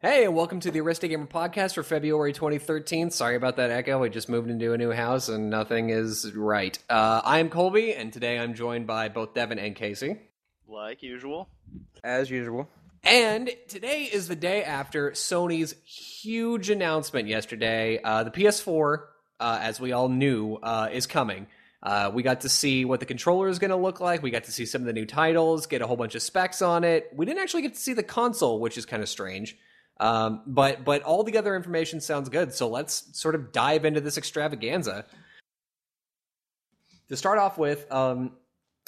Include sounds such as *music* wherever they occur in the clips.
Hey, and welcome to the AristoGamer podcast for February 2013. Sorry about that echo. We just moved into a new house and nothing is right. Uh, I am Colby, and today I'm joined by both Devin and Casey. Like usual. As usual. And today is the day after Sony's huge announcement yesterday. Uh, the PS4, uh, as we all knew, uh, is coming. Uh, we got to see what the controller is going to look like. We got to see some of the new titles, get a whole bunch of specs on it. We didn't actually get to see the console, which is kind of strange. Um, but but all the other information sounds good. So let's sort of dive into this extravaganza. To start off with, um,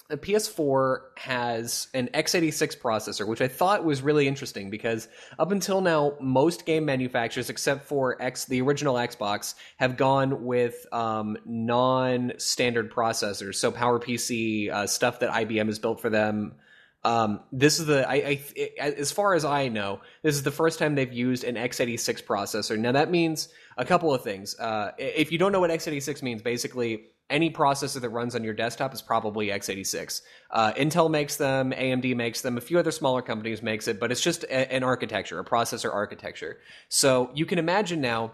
the PS4 has an x86 processor, which I thought was really interesting because up until now, most game manufacturers, except for X, the original Xbox, have gone with um, non-standard processors. So PowerPC uh, stuff that IBM has built for them. Um, this is the I, I, as far as I know, this is the first time they've used an x86 processor. Now that means a couple of things. Uh, if you don't know what x86 means, basically any processor that runs on your desktop is probably x86. Uh, Intel makes them, AMD makes them, a few other smaller companies makes it, but it's just a, an architecture, a processor architecture. So you can imagine now,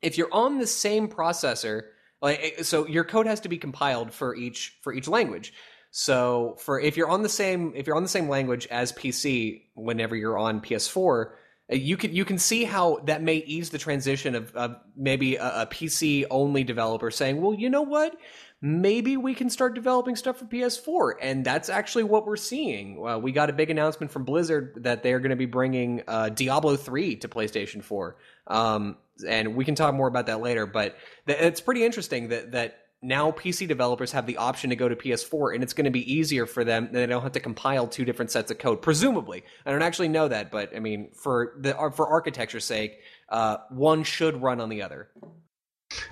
if you're on the same processor, like so, your code has to be compiled for each for each language. So for if you're on the same if you're on the same language as PC whenever you're on PS4, uh, you can you can see how that may ease the transition of, of maybe a, a, PC only developer saying, well, you know what, maybe we can start developing stuff for PS4, and that's actually what we're seeing. Uh, we got a big announcement from Blizzard that they're going to be bringing uh, Diablo three to PlayStation Four, um, and we can talk more about that later. But th- it's pretty interesting that that now PC developers have the option to go to PS4 and it's going to be easier for them. They don't have to compile two different sets of code. Presumably, I don't actually know that, but I mean, for the for architecture's sake, uh, one should run on the other.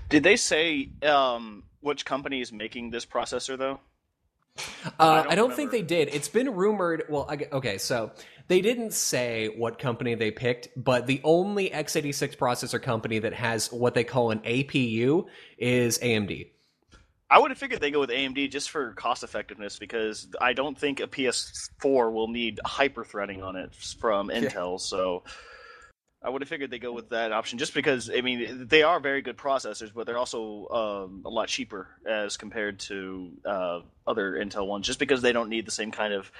Did they say um, which company is making this processor though? Uh, I don't, I don't think they did. It's been rumored. Well, I, okay, so they didn't say what company they picked, but the only x86 processor company that has what they call an APU is AMD. I would have figured they go with AMD just for cost effectiveness because I don't think a PS4 will need hyper threading on it from Intel. Yeah. So I would have figured they go with that option just because I mean they are very good processors, but they're also um, a lot cheaper as compared to uh, other Intel ones. Just because they don't need the same kind of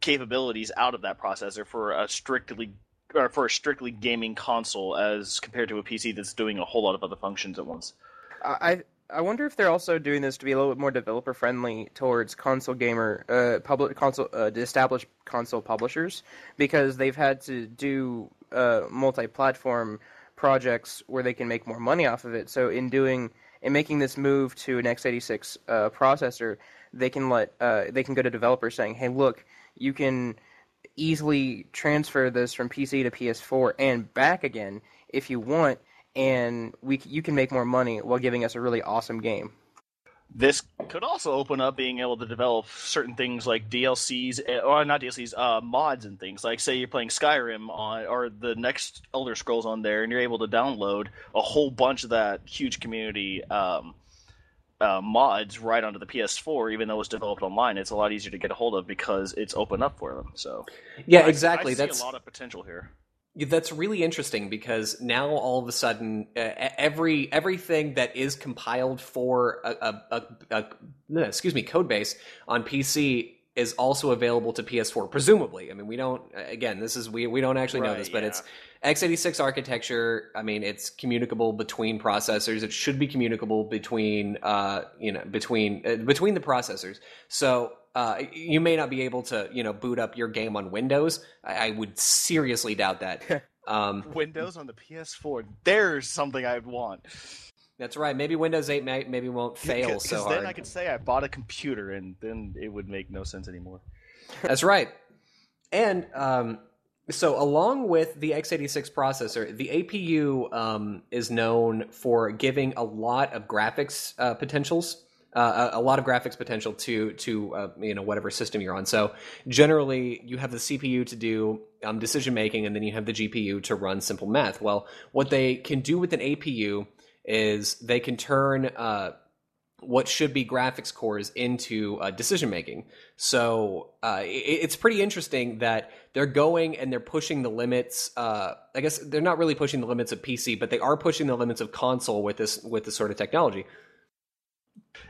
capabilities out of that processor for a strictly or for a strictly gaming console as compared to a PC that's doing a whole lot of other functions at once. I I wonder if they're also doing this to be a little bit more developer friendly towards console gamer, uh, public console, uh, established console publishers, because they've had to do uh, multi-platform projects where they can make more money off of it. So in doing in making this move to an x86 uh, processor, they can let uh, they can go to developers saying, "Hey, look, you can." easily transfer this from PC to PS4 and back again if you want and we you can make more money while giving us a really awesome game. This could also open up being able to develop certain things like DLCs, eh, or not DLCs, uh, mods and things. Like, say you're playing Skyrim on, or the next Elder Scrolls on there, and you're able to download a whole bunch of that huge community um, uh, mods right onto the PS4, even though it's developed online. It's a lot easier to get a hold of because it's open up for them. So, yeah, exactly. I, I That's a lot of potential here. That's really interesting because now all of a sudden, uh, every everything that is compiled for a, a, a, a excuse me code base on PC is also available to PS4. Presumably, I mean, we don't. Again, this is we we don't actually right, know this, but yeah. it's x86 architecture. I mean, it's communicable between processors. It should be communicable between uh you know between uh, between the processors. So uh, you may not be able to, you know, boot up your game on Windows. I, I would seriously doubt that. *laughs* Um, Windows on the PS4. There's something I'd want. That's right. Maybe Windows 8 may, maybe won't fail Cause, so hard. then I could say I bought a computer, and then it would make no sense anymore. *laughs* That's right. And um, so, along with the x86 processor, the APU um, is known for giving a lot of graphics uh, potentials uh, a, lot of graphics potential to to uh, you know whatever system you're on. So generally, you have the CPU to do um, decision making, and then you have the GPU to run simple math. Well, what they can do with an APU is they can turn uh, what should be graphics cores into uh, decision making. So uh, it, it's pretty interesting that they're going and they're pushing the limits. Uh, I guess they're not really pushing the limits of PC, but they are pushing the limits of console with this with this sort of technology.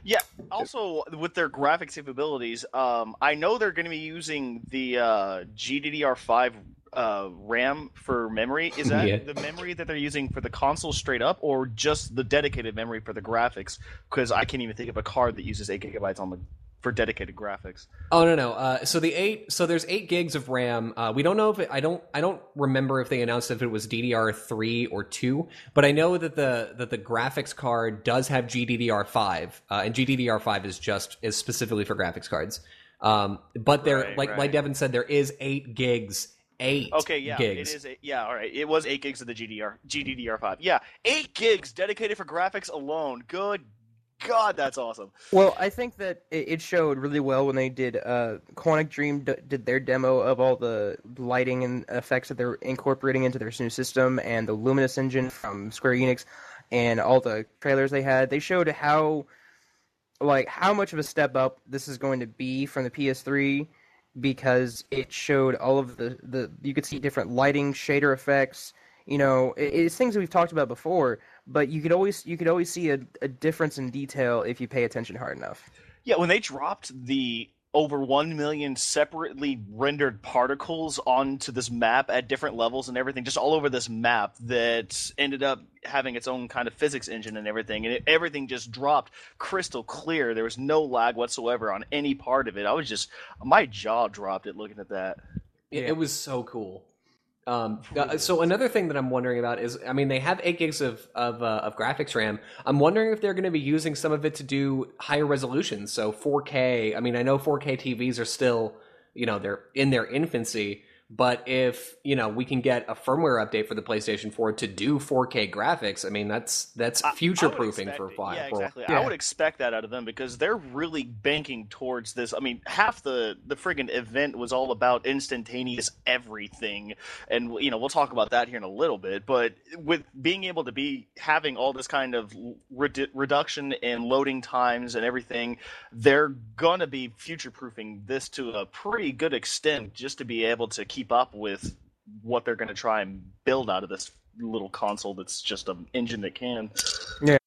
Yeah. Also, with their graphics capabilities, um, I know they're going to be using the uh, GDDR5 uh, RAM for memory. Is that *laughs* Yeah. the memory that they're using for the console straight up, or just the dedicated memory for the graphics? Because I can't even think of a card that uses eight gigabytes on the for dedicated graphics. Oh no no. Uh, so the eight. So there's eight gigs of RAM. Uh, we don't know if it, I don't. I don't remember if they announced if it was DDR three or two. But I know that the that the graphics card does have GDDR five, uh, and GDDR five is just is specifically for graphics cards. Um, but there, Right, like right. like Devin said, there is eight gigs. Eight. Okay, yeah, gigs. it is. A, yeah, all right. It was eight gigs of the GDR GDDR5. Yeah, eight gigs dedicated for graphics alone. Good God, that's awesome. Well, I think that it showed really well when they did. Uh, Quantic Dream d- did their demo of all the lighting and effects that they're incorporating into their new system, and the Luminous engine from Square Enix, and all the trailers they had. They showed how, like, how much of a step up this is going to be from the PS3, because it showed all of the the you could see different lighting, shader effects. You know, it, it's things that we've talked about before, but you could always you could always see a, a difference in detail if you pay attention hard enough. Yeah, when they dropped the over 1 million separately rendered particles onto this map at different levels and everything, just all over this map, that ended up having its own kind of physics engine and everything, and it, everything just dropped crystal clear. There was no lag whatsoever on any part of it. I was just, my jaw dropped it looking at that. It, Yeah. it was so cool. Um, uh, so another thing that I'm wondering about is, I mean, they have eight gigs of of, uh, of graphics RAM. I'm wondering if they're going to be using some of it to do higher resolutions. So 4K. I mean, I know 4K TVs are still, you know, they're in their infancy. But if you know we can get a firmware update for the PlayStation 4 to do 4K graphics, I mean that's that's future proofing for five. Yeah, exactly. Yeah. I would expect that out of them because they're really banking towards this. I mean, half the the friggin' event was all about instantaneous everything, and you know we'll talk about that here in a little bit. But with being able to be having all this kind of redu- reduction in loading times and everything, they're gonna be future proofing this to a pretty good extent just to be able to keep up with what they're going to try and build out of this little console that's just an engine that can. Yeah.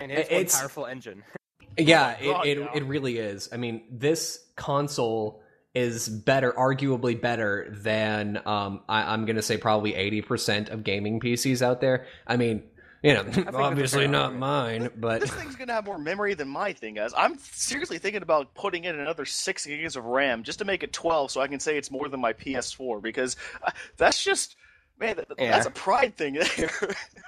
And it's one It's- powerful engine. *laughs* Yeah, Oh God, it, it, yeah. it really is. I mean, this console is better, arguably better than um, I, I'm going to say probably 80% of gaming PCs out there. I mean, you know, obviously not argument. mine, but this thing's gonna have more memory than my thing has. I'm seriously thinking about putting in another six gigs of RAM just to make it twelve, so I can say it's more than my PS4 because uh, that's just man, that, Yeah. that's a pride thing there.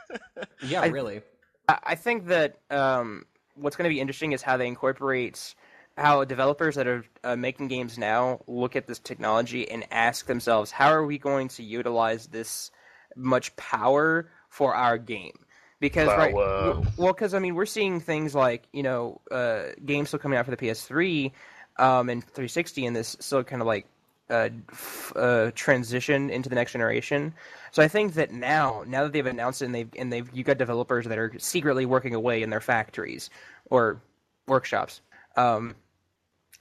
*laughs* yeah, I- really. I I think that um, what's going to be interesting is how they incorporate how developers that are uh, making games now look at this technology and ask themselves, how are we going to utilize this much power for our game? Because right, Power. w- well, because I mean, we're seeing things like you know, uh, games still coming out for the PS3 um, and 360, and this still kind of like uh, f- uh, transition into the next generation. So I think that now, now that they've announced it and they've and they've you got developers that are secretly working away in their factories or workshops, um,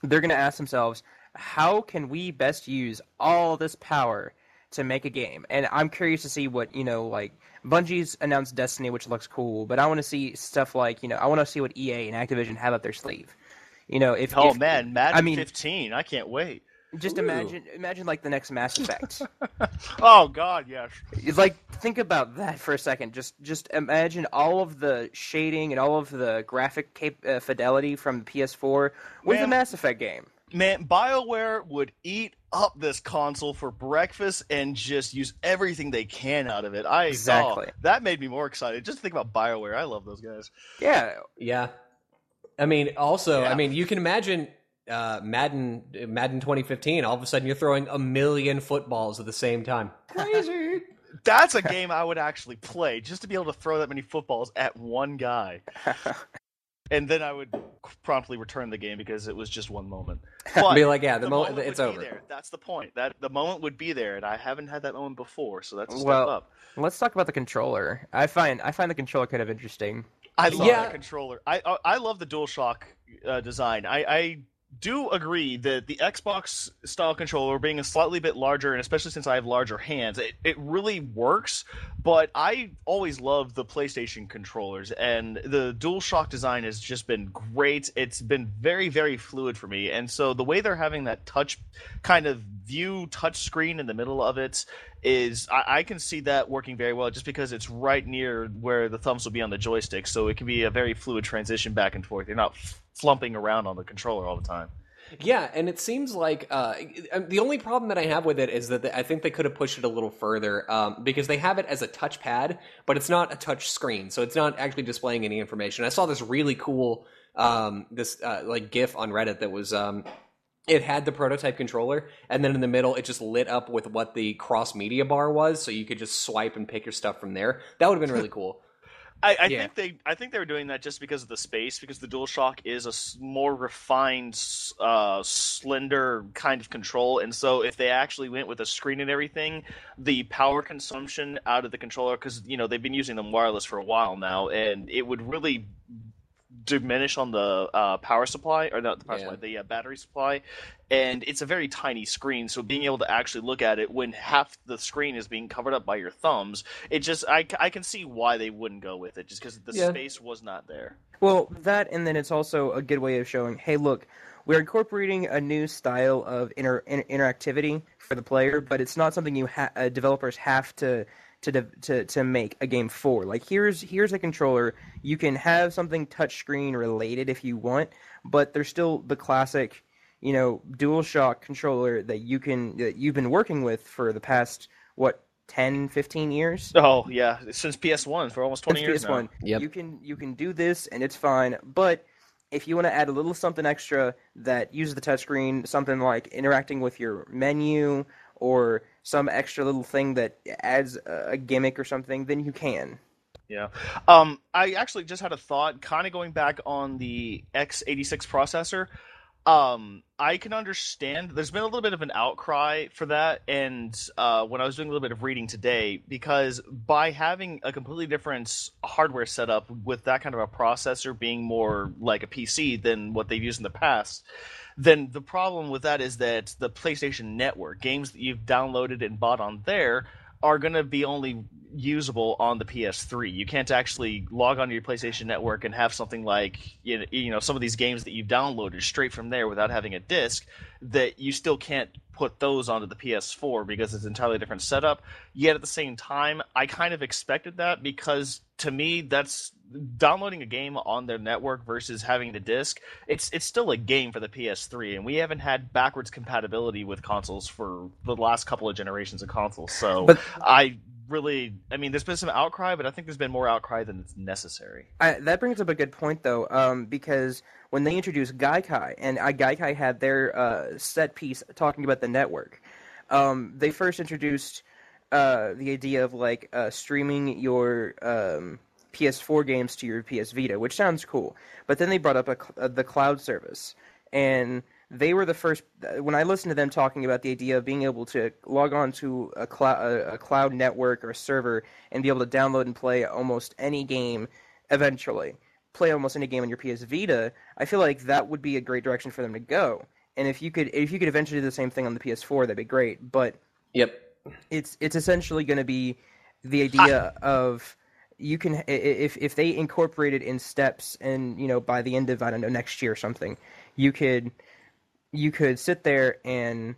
they're going to ask themselves, how can we best use all this power to make a game? And I'm curious to see what you know, like Bungie's announced Destiny, which looks cool, but I want to see stuff like you know, I want to see what EA and Activision have up their sleeve. You know, if oh if- man, Madden I mean- 15, I can't wait. just Ooh. imagine imagine like the next Mass Effect. *laughs* *laughs* Oh god, yes. Like think about that for a second. Just just imagine all of the shading and all of the graphic cap- uh, fidelity from the PS4 with a. Mass Effect game. Man, BioWare would eat up this console for breakfast and just use everything they can out of it. I Exactly. oh, that made me more excited. Just think about BioWare. I love those guys. Yeah, Yeah. I mean, also, Yeah. I mean, you can imagine uh, Madden, Madden 2015. All of a sudden, you're throwing a million footballs at the same time. Crazy. *laughs* That's a game I would actually play just to be able to throw that many footballs at one guy. *laughs* and then I would promptly return the game because it was just one moment. *laughs* But Be like, yeah, the, the mo- moment it's over. there. That's the point. That the moment would be there, and I haven't had that moment before, so that's a step Well, up. let's talk about the controller. I find I find the controller kind of interesting. I love Yeah. that controller. I I, I love the DualShock uh, design. I, I do agree that the Xbox style controller being a slightly bit larger, and especially since I have larger hands, it, it really works. But I always loved the PlayStation controllers, and the DualShock design has just been great. It's been very, very fluid for me, and so the way they're having that touch kind of view touch screen in the middle of it is I, I, can see that working very well just because it's right near where the thumbs will be on the joystick, so it can be a very fluid transition back and forth. You're not flumping around on the controller all the time. Yeah, and it seems like uh, the only problem that I have with it is that I think they could have pushed it a little further um, because they have it as a touchpad, but it's not a touch screen, so it's not actually displaying any information. I saw this really cool um, this uh, like GIF on Reddit that was um, it had the prototype controller, and then in the middle, it just lit up with what the cross media bar was, so you could just swipe and pick your stuff from there. That would have been really *laughs* cool. I, I yeah. think they I think they were doing that just because of the space because the DualShock is a more refined, uh, slender kind of control, and so if they actually went with a screen and everything, the power consumption out of the controller because you know they've been using them wireless for a while now, and it would really diminish on the uh, power supply or not the power yeah. supply, the uh, battery supply, and it's a very tiny screen. So being able to actually look at it when half the screen is being covered up by your thumbs, it just I, I can see why they wouldn't go with it just because the yeah. space was not there. Well, that and then it's also a good way of showing, hey, look, we're incorporating a new style of inter- interactivity for the player, but it's not something you ha- uh, developers have to to to to make a game for. Like here's here's a controller. You can have something touchscreen related if you want, but there's still the classic, you know, DualShock controller that you can that you've been working with for the past what 10 15 years oh yeah since ps1 for almost 20 since years ps1 now. Yep. you can you can do this and it's fine but if you want to add a little something extra that uses the touchscreen something like interacting with your menu or some extra little thing that adds a gimmick or something, then you can. Yeah. Um, I actually just had a thought, kind of going back on the x86 processor. Um, I can understand. There's been a little bit of an outcry for that, and uh, when I was doing a little bit of reading today, because by having a completely different hardware setup with that kind of a processor being more like a PC than what they've used in the past, then the problem with that is that the PlayStation Network games that you've downloaded and bought on there are going to be only usable on the PS3. You can't actually log onto your PlayStation Network and have something like you know some of these games that you've downloaded straight from there without having a disc that you still can't put those onto the PS4 because it's an entirely different setup. Yet at the same time, I kind of expected that because to me that's downloading a game on their network versus having the disc, it's it's still a game for the PS3, and we haven't had backwards compatibility with consoles for the last couple of generations of consoles. So but, I really, I mean, there's been some outcry, but I think there's been more outcry than it's necessary. I, that brings up a good point, though, um, because when they introduced Gaikai, and uh, Gaikai had their uh, set piece talking about the network, um, they first introduced uh, the idea of like uh, streaming your um, PS4 games to your PS Vita, which sounds cool. But then they brought up a, a, the cloud service, and they were the first. When I listened to them talking about the idea of being able to log on to a, a cloud network or a server and be able to download and play almost any game eventually, play almost any game on your PS Vita, I feel like that would be a great direction for them to go. And if you could, if you could eventually do the same thing on the PS4, that'd be great. But yep, it's it's essentially going to be the idea of you can if if they incorporate it in steps and you know by the end of I don't know next year or something, you could you could sit there and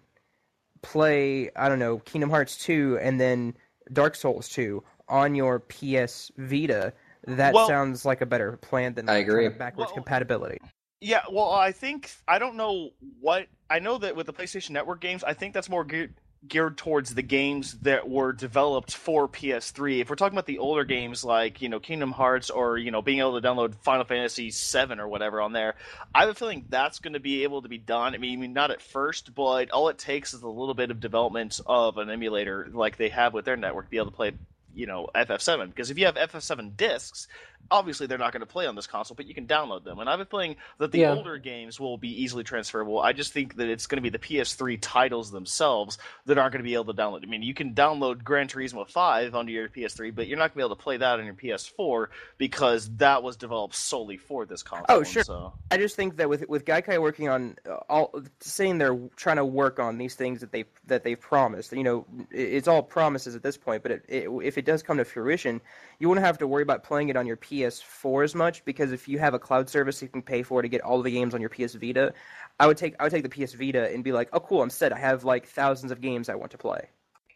play I don't know Kingdom Hearts 2 and then Dark Souls 2 on your PS Vita. That well, sounds like a better plan than I agree. backwards well, compatibility. Yeah, well, I think I don't know what I know that with the PlayStation Network games, I think that's more geared geared towards the games that were developed for PS3. If we're talking about the older games like, you know, Kingdom Hearts or, you know, being able to download Final Fantasy 7 or whatever on there, I have a feeling that's going to be able to be done. I mean, not at first, but all it takes is a little bit of development of an emulator like they have with their network to be able to play you know FF7 because if you have FF7 discs, obviously they're not going to play on this console, but you can download them. And I've been playing that the Yeah. older games will be easily transferable. I just think that it's going to be the PS3 titles themselves that aren't going to be able to download. I mean, you can download Gran Turismo 5 onto your PS3, but you're not going to be able to play that on your PS4 because that was developed solely for this console. Oh, sure. So. I just think that with with Gaikai working on uh, all saying they're trying to work on these things that they that they've promised, you know, it's all promises at this point. But it, it, if it does come to fruition, you won't have to worry about playing it on your PS4 as much because if you have a cloud service you can pay for to get all the games on your PS Vita, I would take I would take the PS Vita and be like, oh cool, I'm set. I have like thousands of games I want to play.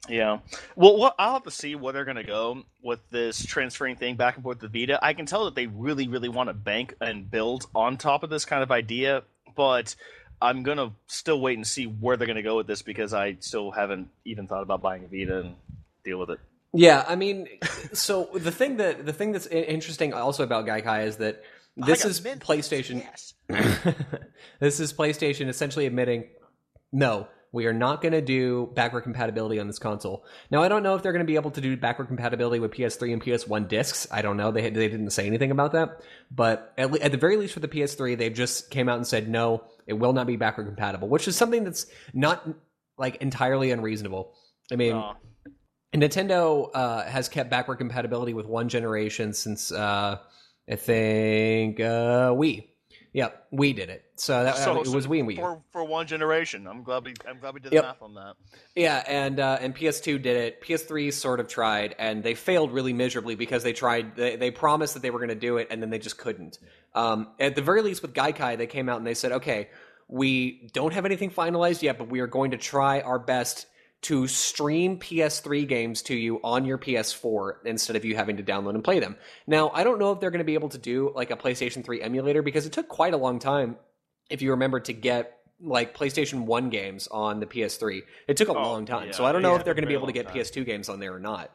Yeah. Well, I'll have to see where they're going to go with this transferring thing back and forth to Vita. I can tell that they really, really want to bank and build on top of this kind of idea, but I'm going to still wait and see where they're going to go with this because I still haven't even thought about buying a Vita and deal with it. Yeah, I mean, so the thing that the thing that's interesting also about Gaikai is that this is Mentos, PlayStation. yes. *laughs* this is PlayStation essentially admitting, no, we are not going to do backward compatibility on this console. Now, I don't know if they're going to be able to do backward compatibility with PS3 and PS1 discs. I don't know. They they didn't say anything about that. But at, le- at the very least for the PS3, they just came out and said no, it will not be backward compatible, which is something that's not like entirely unreasonable. I mean, Nintendo uh, has kept backward compatibility with one generation since uh, I think uh, Wii. Yeah, Wii did it. So that so- it was so Wii and Wii. For, for one generation. I'm glad we, I'm glad we did Yep. the math on that. Yeah, and uh, and PS2 did it. PS3 sort of tried, and they failed really miserably because they tried. They, they promised that they were going to do it, and then they just couldn't. Um, at the very least, with Gaikai, they came out and they said, "Okay, we don't have anything finalized yet, but we are going to try our best to stream PS3 games to you on your PS4 instead of you having to download and play them." Now, I don't know if they're going to be able to do like a PlayStation 3 emulator because it took quite a long time, if you remember, to get like PlayStation 1 games on the PS3. It took a Oh, long time. yeah, so I don't know yeah, if they're going to be able to get time. PS2 games on there or not.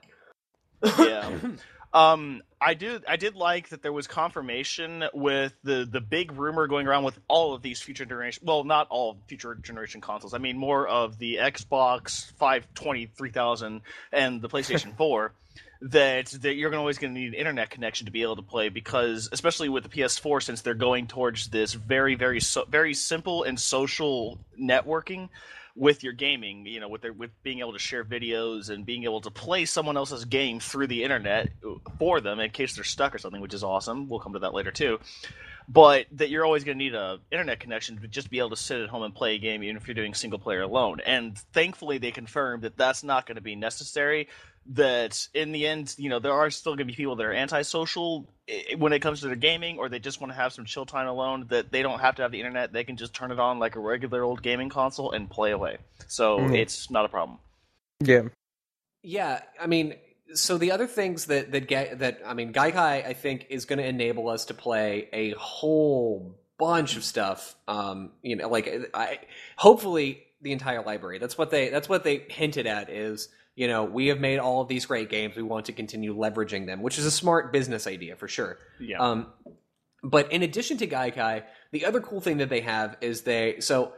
yeah. *laughs* Um, I do. I did like that there was confirmation with the the big rumor going around with all of these future generation. Well, not all future generation consoles. I mean, more of the Xbox 520, 3000, and the PlayStation *laughs* 4. That that you're always going to need an internet connection to be able to play because, especially with the PS4, since they're going towards this very, very, so, very simple and social networking with your gaming, you know, with their, with being able to share videos and being able to play someone else's game through the internet uh, for them in case they're stuck or something, which is awesome. We'll come to that later too. But that you're always going to need a internet connection to just be able to sit at home and play a game, even if you're doing single player alone. And thankfully, they confirmed that that's not going to be necessary. That in the end, you know, there are still going to be people that are antisocial when it comes to their gaming, or they just want to have some chill time alone. That they don't have to have the internet; they can just turn it on like a regular old gaming console and play away. So Mhm. it's not a problem. Yeah. Yeah, I mean, so the other things that that get that I mean, Gaikai I think is going to enable us to play a whole bunch of stuff. Um, you know, like I hopefully the entire library. That's what they that's what they hinted at is you know we have made all of these great games. We want to continue leveraging them, which is a smart business idea for sure. Yeah. Um, but in addition to Gaikai, the other cool thing that they have is they so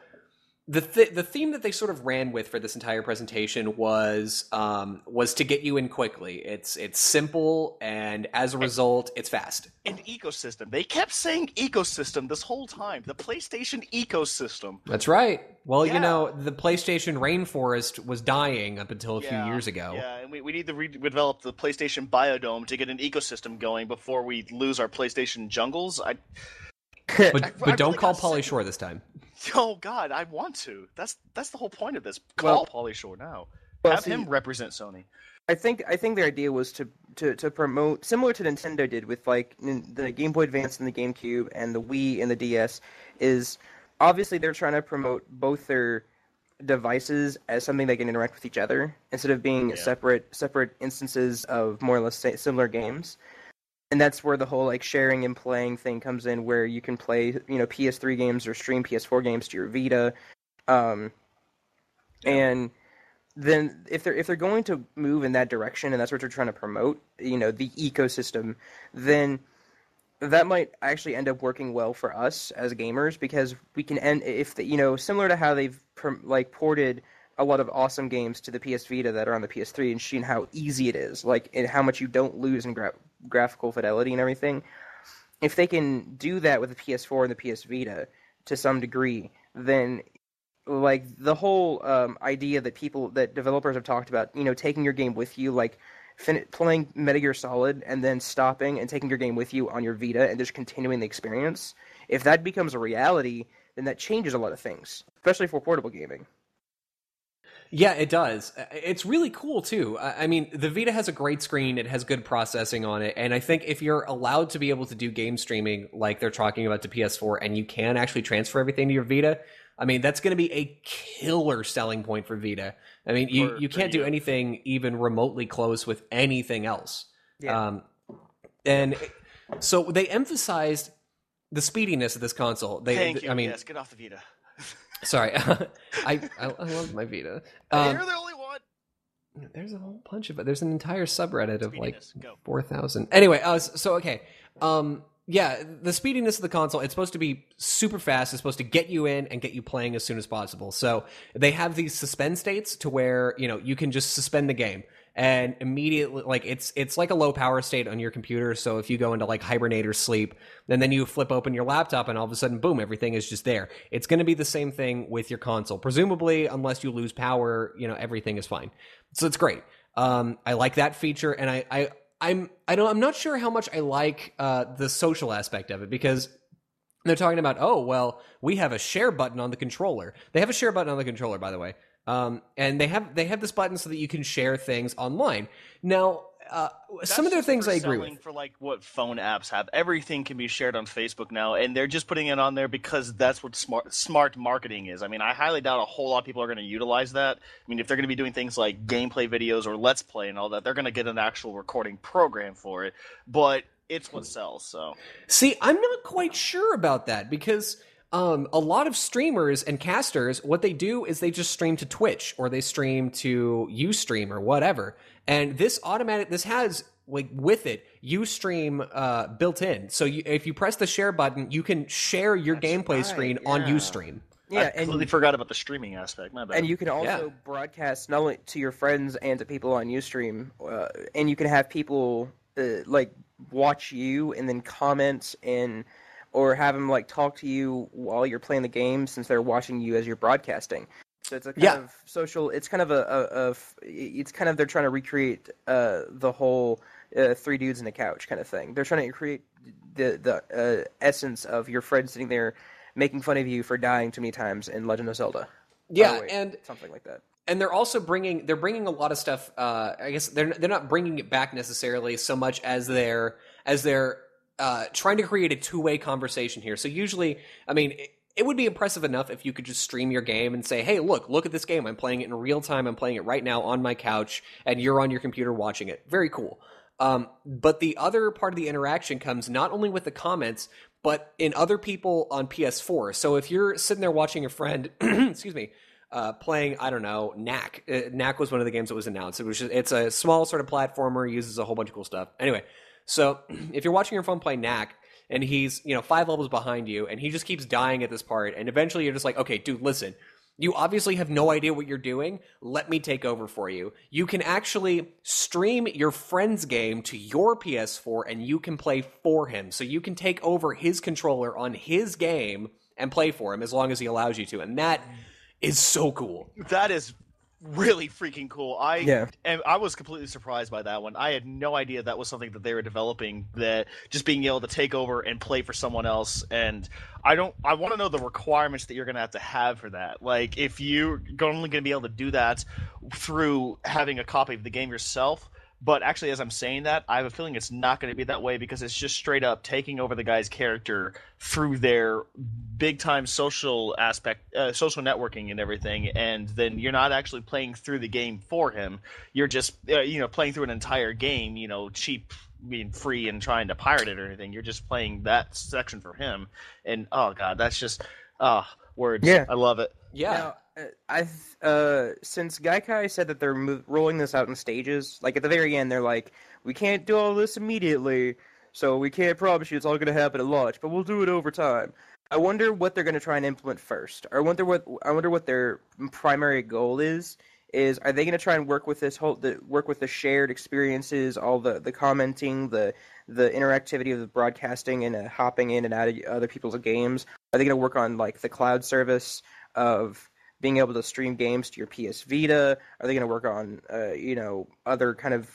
the th- the theme that they sort of ran with for this entire presentation was um, was to get you in quickly. It's it's simple, and as a result, it's fast. An ecosystem. They kept saying ecosystem this whole time. The PlayStation ecosystem. That's right. Well, you know, the PlayStation rainforest was dying up until a Yeah, few years ago. Yeah, and we, we need to redevelop the PlayStation Biodome to get an ecosystem going before we lose our PlayStation jungles. I, *laughs* But I- but I don't really call Pauly Shore this time. *laughs* oh God, I want to. That's that's the whole point of this. Call Well- Pauly Shore now. Well, Have see- him represent Sony. I think I think their idea was to, to, to promote similar to Nintendo did with like the Game Boy Advance and the GameCube and the Wii and the DS is obviously they're trying to promote both their devices as something they can interact with each other instead of being Yeah. separate separate instances of more or less similar games. And that's where the whole like sharing and playing thing comes in where you can play, you know, PS3 games or stream PS4 games to your Vita. Um and then if they're if they're going to move in that direction and that's what they're trying to promote, you know, the ecosystem, then that might actually end up working well for us as gamers because we can end if the, you know similar to how they've like ported a lot of awesome games to the PS Vita that are on the PS3 and seeing how easy it is, like and how much you don't lose in gra- graphical fidelity and everything. If they can do that with the PS4 and the PS Vita to some degree, then like the whole um, idea that people that developers have talked about, you know, taking your game with you, like fin- playing Metal Gear Solid and then stopping and taking your game with you on your Vita and just continuing the experience. If that becomes a reality, then that changes a lot of things, especially for portable gaming. Yeah, it does. It's really cool too. I mean, the Vita has a great screen, it has good processing on it, and I think if you're allowed to be able to do game streaming like they're talking about to PS4 and you can actually transfer everything to your Vita, I mean, that's going to be a killer selling point for Vita. I mean, you, For- you can't do anything even remotely close with anything else. Yeah. Um, and so they emphasized the speediness of this console. They, Thank you. I mean, yes, get off the Vita. *laughs* sorry, *laughs* I, I I love my Vita. Um, You're the only one. there's a whole bunch of it. There's an entire subreddit of like four thousand. Anyway, uh, so so, okay, um, yeah, the speediness of the console. It's supposed to be super fast. It's supposed to get you in and get you playing as soon as possible. So they have these suspend states to where you know you can just suspend the game and immediately like it's it's like a low power state on your computer. So if you go into like hibernate or sleep, and then you flip open your laptop and all of a sudden, boom, everything is just there. It's going to be the same thing with your console, presumably, unless you lose power. You know, everything is fine. So it's great. Um, I like that feature, and I, I, I'm, I don't, I'm not sure how much I like uh, the social aspect of it because they're talking about, oh, well, we have a share button on the controller. They have a share button on the controller, by the way, um, and they have they have this button so that you can share things online. Now, uh, some of their things I agree with. For like what phone apps have, everything can be shared on Facebook now, and they're just putting it on there because that's what smart smart marketing is. I mean, I highly doubt a whole lot of people are going to utilize that. I mean, if they're going to be doing things like gameplay videos or let's play and all that, they're going to get an actual recording program for it. But it's what sells. So See, I'm not quite sure about that because um, a lot of streamers and casters, what they do is they just stream to Twitch or they stream to UStream or whatever. And this automatic, this has like with it UStream uh, built in. So you, if you press the share button, you can share your gameplay right, screen on. UStream. Yeah, I completely and forgot about the streaming aspect. My bad. and you can also Yeah. broadcast not only to your friends and to people on UStream, uh, and you can have people uh, like watch you and then comment and or have them like talk to you while you're playing the game since they're watching you as you're broadcasting. So it's a kind Yeah. of social. It's kind of a. It's kind of they're trying to recreate uh, the whole uh, three dudes in a couch kind of thing. They're trying to create the the uh, essence of your friend sitting there making fun of you for dying too many times in Legend of Zelda. Yeah, Oh, wait, and something like that. and they're also bringing they're bringing a lot of stuff uh i guess they're they're not bringing it back necessarily so much as they're as they're uh trying to create a two-way conversation here so usually i mean it, it would be impressive enough if you could just stream your game and say hey look look at this game i'm playing it in real time i'm playing it right now on my couch and you're on your computer watching it very cool um, but the other part of the interaction comes not only with the comments, but in other people on PS4. So if you're sitting there watching a friend, *clears throat* excuse me, uh, playing, I don't know, Knack. Uh, Knack was one of the games that was announced. It was just, it's a small sort of platformer, uses a whole bunch of cool stuff. Anyway, so *clears throat* if you're watching your phone play Knack, and he's you know five levels behind you, and he just keeps dying at this part, and eventually you're just like, okay, dude, listen. You obviously have no idea what you're doing. Let me take over for you. You can actually stream your friend's game to your PS4 and you can play for him. So you can take over his controller on his game and play for him as long as he allows you to. And that is so cool. That is really freaking cool. I Yeah. and I was completely surprised by that one. I had no idea that was something that they were developing. That just being able to take over and play for someone else. And I don't. I want to know the requirements that you're going to have to have for that. Like if you're only going to be able to do that through having a copy of the game yourself. But actually, as I'm saying that, I have a feeling it's not going to be that way because it's just straight up taking over the guy's character through their big time social aspect, uh, social networking and everything, and then you're not actually playing through the game for him. You're just, uh, you know, playing through an entire game, you know, cheap, being free and trying to pirate it or anything. You're just playing that section for him, and oh god, that's just, ah, words. Yeah. I love it. Yeah. Now, uh, I uh, since Gaikai said that they're mo- rolling this out in stages, like at the very end, they're like, "We can't do all this immediately, so we can't promise you it's all going to happen at launch, but we'll do it over time." I wonder what they're going to try and implement first. I wonder what I wonder what their primary goal is. Is are they going to try and work with this whole the work with the shared experiences, all the the commenting, the the interactivity of the broadcasting and uh, hopping in and out of other people's games? Are they going to work on like the cloud service of being able to stream games to your PS Vita? Are they going to work on uh, you know other kind of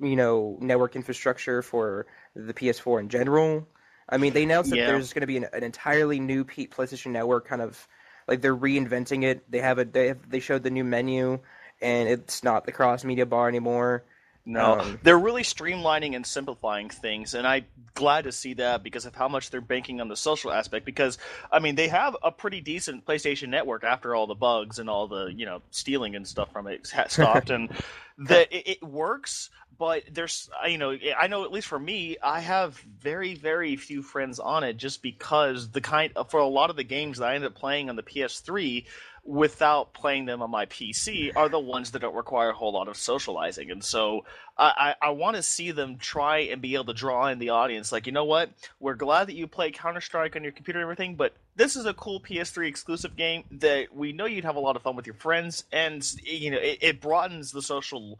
you know network infrastructure for the PS4 in general? I mean, they announced that there's going to be an, an entirely new PlayStation Network, kind of like they're reinventing it. They have a they have, they showed the new menu, and it's not the cross media bar anymore. No, Um, they're really streamlining and simplifying things, and I'm glad to see that because of how much they're banking on the social aspect. Because I mean, they have a pretty decent PlayStation Network after all the bugs and all the you know stealing and stuff from it stopped, and *laughs* that it, it works. But there's, you know, I know at least for me, I have very, very few friends on it just because the kind for a lot of the games that I ended up playing on the PS3 without playing them on my PC are the ones that don't require a whole lot of socializing. And so I, I, I want to see them try and be able to draw in the audience. Like, you know what? We're glad that you play Counter Strike on your computer and everything, but this is a cool PS3 exclusive game that we know you'd have a lot of fun with your friends, and you know it, it broadens the social.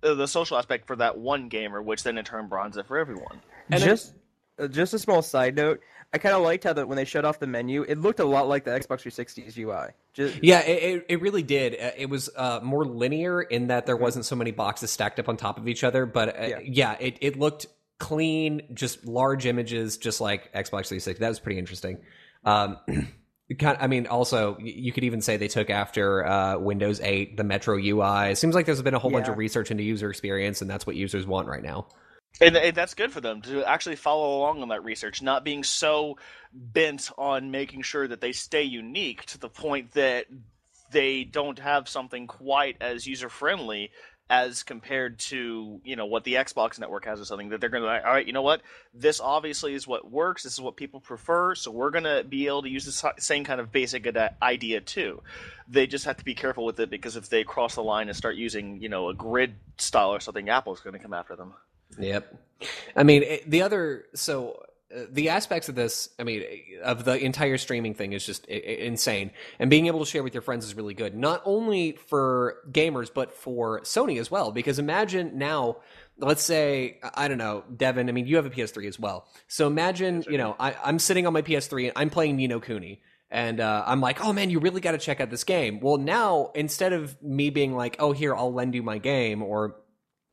Uh, the social aspect for that one gamer, which then in turn broadens it for everyone. And just uh, just a small side note. I kind of liked how that when they shut off the menu, it looked a lot like the Xbox 360's UI. Just, Yeah, it, it, really did. Uh, It was uh, more linear in that there wasn't so many boxes stacked up on top of each other. But uh, Yeah. yeah, it, it looked clean, just large images, just like Xbox 360. That was pretty interesting. Um, *clears throat* kind I mean, also, you could even say they took after uh, Windows 8, the Metro UI. It seems like there's been a whole bunch of research into user experience, and that's what users want right now. And, and that's good for them to actually follow along on that research, not being so bent on making sure that they stay unique to the point that they don't have something quite as user friendly as compared to you know what the Xbox network has or something that they're going to all right you know what? This obviously is what works this is what people prefer so we're going to be able to use the same kind of basic ide- idea too. They just have to be careful with it because if they cross the line and start using you know a grid style or something Apple's going to come after them Yep. I mean, it, the other so uh, the aspects of this, I mean, of the entire streaming thing is just i- i- insane, and being able to share with your friends is really good. Not only for gamers, but for Sony as well. Because imagine now, let's say I don't know, Devin. I mean, you have a PS3 as well. So imagine, you know, I, I'm sitting on my PS3 and I'm playing Ni no Kuni. And uh, I'm like, oh man, you really got to check out this game. Well, now instead of me being like, oh here, I'll lend you my game, or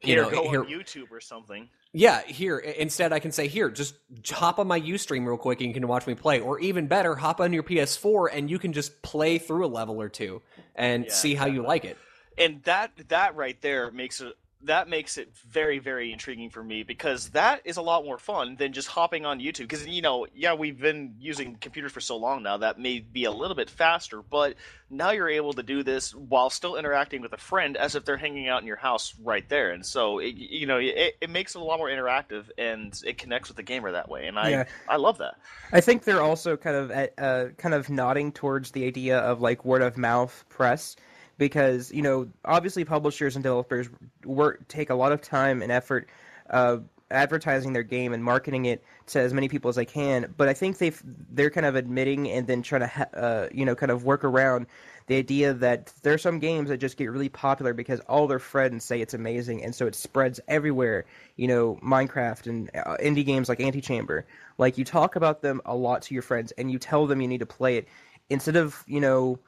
you here know, go here, on YouTube or something yeah, here. Instead, I can say, here, just hop on my Ustream real quick and you can watch me play. Or even better, hop on your PS4 and you can just play through a level or two and Yeah, see how you like it. and that that right there makes it that makes it very very intriguing for me because that is a lot more fun than just hopping on YouTube. Because you know yeah we've been using computers for so long now that may be a little bit faster but now you're able to do this while still interacting with a friend as if they're hanging out in your house right there. And so it, you know it, it makes it a lot more interactive and it connects with the gamer that way. And I Yeah. I love that. I think they're also kind of at, uh, kind of nodding towards the idea of like word of mouth press because you know obviously publishers and developers work take a lot of time and effort uh, advertising their game and marketing it to as many people as they can. But I think they've they're kind of admitting and then trying to ha- uh, you know kind of work around the idea that there are some games that just get really popular because all their friends say it's amazing, and so it spreads everywhere. You know, Minecraft and uh, indie games like Antichamber. Like you talk about them a lot to your friends, and you tell them you need to play it instead of you know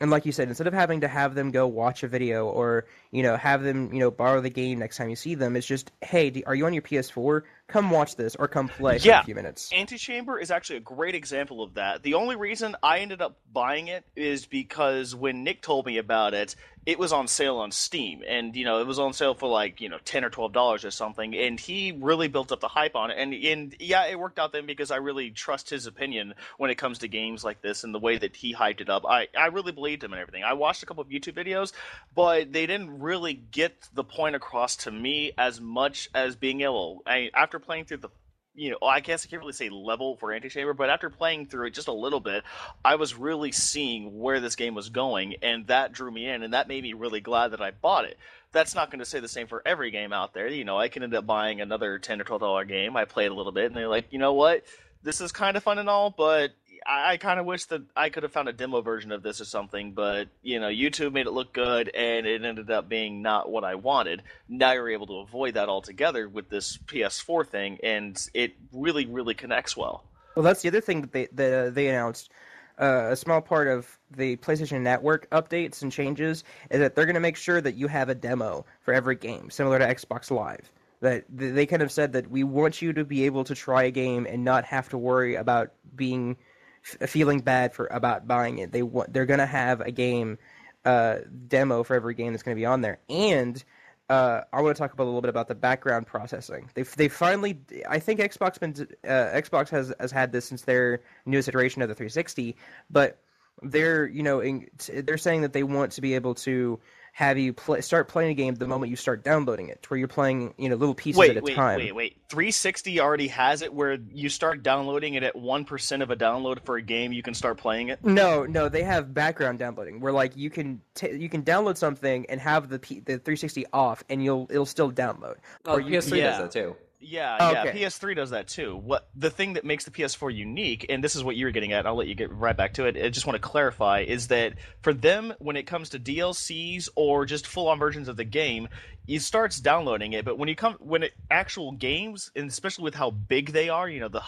and like you said, instead of having to have them go watch a video or you know have them you know borrow the game next time you see them, it's just hey, do, are you on your PS4? Come watch this or come play for Yeah. a few minutes. Antichamber is actually a great example of that. The only reason I ended up buying it is because when Nick told me about it, it was on sale on Steam, and you know it was on sale for like you know ten or twelve dollars or something, and he really built up the hype on it. And and yeah, it worked out then because I really trust his opinion when it comes to games like this and the way that he hyped it up. I I really believed him and everything. I watched a couple of YouTube videos, but they didn't really get the point across to me as much as being able. I after playing through the you know, I guess I can't really say level for Antichamber, but after playing through it just a little bit, I was really seeing where this game was going, and that drew me in, and that made me really glad that I bought it. That's not going to say the same for every game out there. You know, I can end up buying another ten or twelve dollar game. I played a little bit, and they're like, you know what, this is kind of fun and all, but I, I kind of wish that I could have found a demo version of this or something, but you know, YouTube made it look good, and it ended up being not what I wanted. Now you're able to avoid that altogether with this PS4 thing, and it really, really connects well. Well, that's the other thing that they that they announced. Uh, a small part of the PlayStation Network updates and changes is that they're going to make sure that you have a demo for every game, similar to Xbox Live. That they kind of said that we want you to be able to try a game and not have to worry about being feeling bad for about buying it. They want they're to have a game uh, demo for every game that's to be on there, and uh, I want to talk about a little bit about the background processing. They they finally, I think Xbox been uh, Xbox has has had this since their newest iteration of the 360, but they're you know in, they're saying that they want to be able to have you play, start playing a game the moment you start downloading it, where you're playing you know little pieces wait, at a wait, time. Wait, wait, 360 already has it where you start downloading it at one percent of a download for a game, you can start playing it. No, no, they have background downloading where like you can t- you can download something and have the P- the 360 off, and you'll it'll still download. Oh, Or you- PS3 yeah. does that too. Yeah, Oh, yeah. okay. PS3 does that too. What the thing that makes the PS4 unique, and this is what you were getting at. I'll let you get right back to it. I just want to clarify is that for them, when it comes to DLCs or just full-on versions of the game, it starts downloading it. But when you come when it actual games, and especially with how big they are, you know the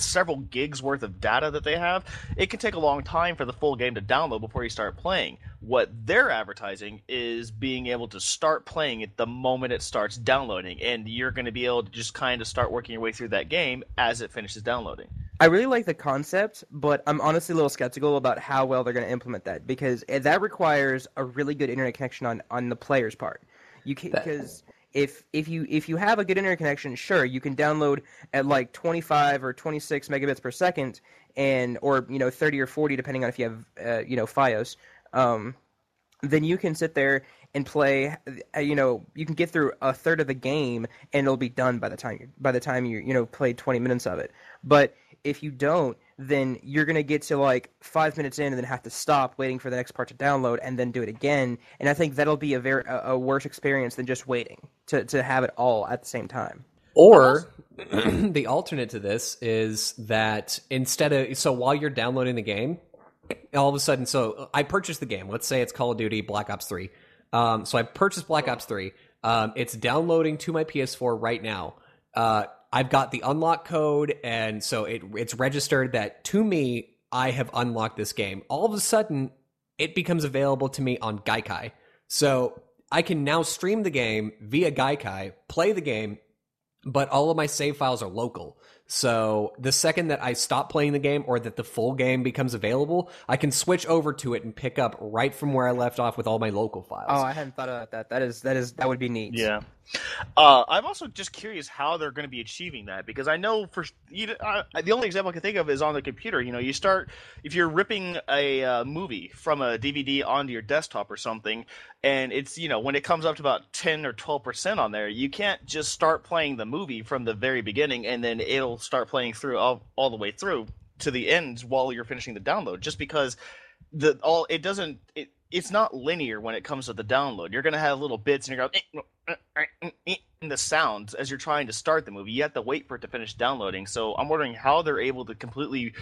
several gigs worth of data that they have, it can take a long time for the full game to download before you start playing. What they're advertising is being able to start playing it the moment it starts downloading, and you're going to be able to just kind of start working your way through that game as it finishes downloading. I really like the concept, but I'm honestly a little skeptical about how well they're going to implement that because eh, that requires a really good internet connection on, on the player's part. You can That- because if if you if you have a good internet connection, sure, you can download at like 25 or 26 megabits per second, and or you know 30 or 40 depending on if you have uh, you know FiOS. Um, then you can sit there and play. uh, You know, you can get through a third of the game, and it'll be done by the time you by the time you you know played 20 minutes of it. But if you don't, then you're gonna get to like five minutes in and then have to stop waiting for the next part to download and then do it again. And I think that'll be a very a, a worse experience than just waiting to to have it all at the same time. Or *clears throat* *clears throat* the alternate to this is that instead of so while you're downloading the game, all of a sudden, so I purchased the game. Let's say it's Call of Duty Black Ops Three. Um, so I purchased Black Ops Three. Um, it's downloading to my PS4 right now. Uh, I've got the unlock code, and so it it's registered that to me I have unlocked this game. All of a sudden, it becomes available to me on Gaikai. So I can now stream the game via Gaikai, play the game, but all of my save files are local. So the second that I stop playing the game or that the full game becomes available, I can switch over to it and pick up right from where I left off with all my local files. Oh, I hadn't thought about that. That is that is that would be neat. Yeah. Uh, I'm also just curious how they're going to be achieving that because I know for you, uh, the only example I can think of is on the computer. You know, you start if you're ripping a uh, movie from a DVD onto your desktop or something, and it's you know when it comes up to about ten or twelve percent on there, you can't just start playing the movie from the very beginning and then it'll start playing through all, all the way through to the end while you're finishing the download. Just because the all it doesn't it, it's not linear when it comes to the download. You're gonna have little bits and you're going eh, eh, eh, in the sounds as you're trying to start the movie. You have to wait for it to finish downloading. So I'm wondering how they're able to completely,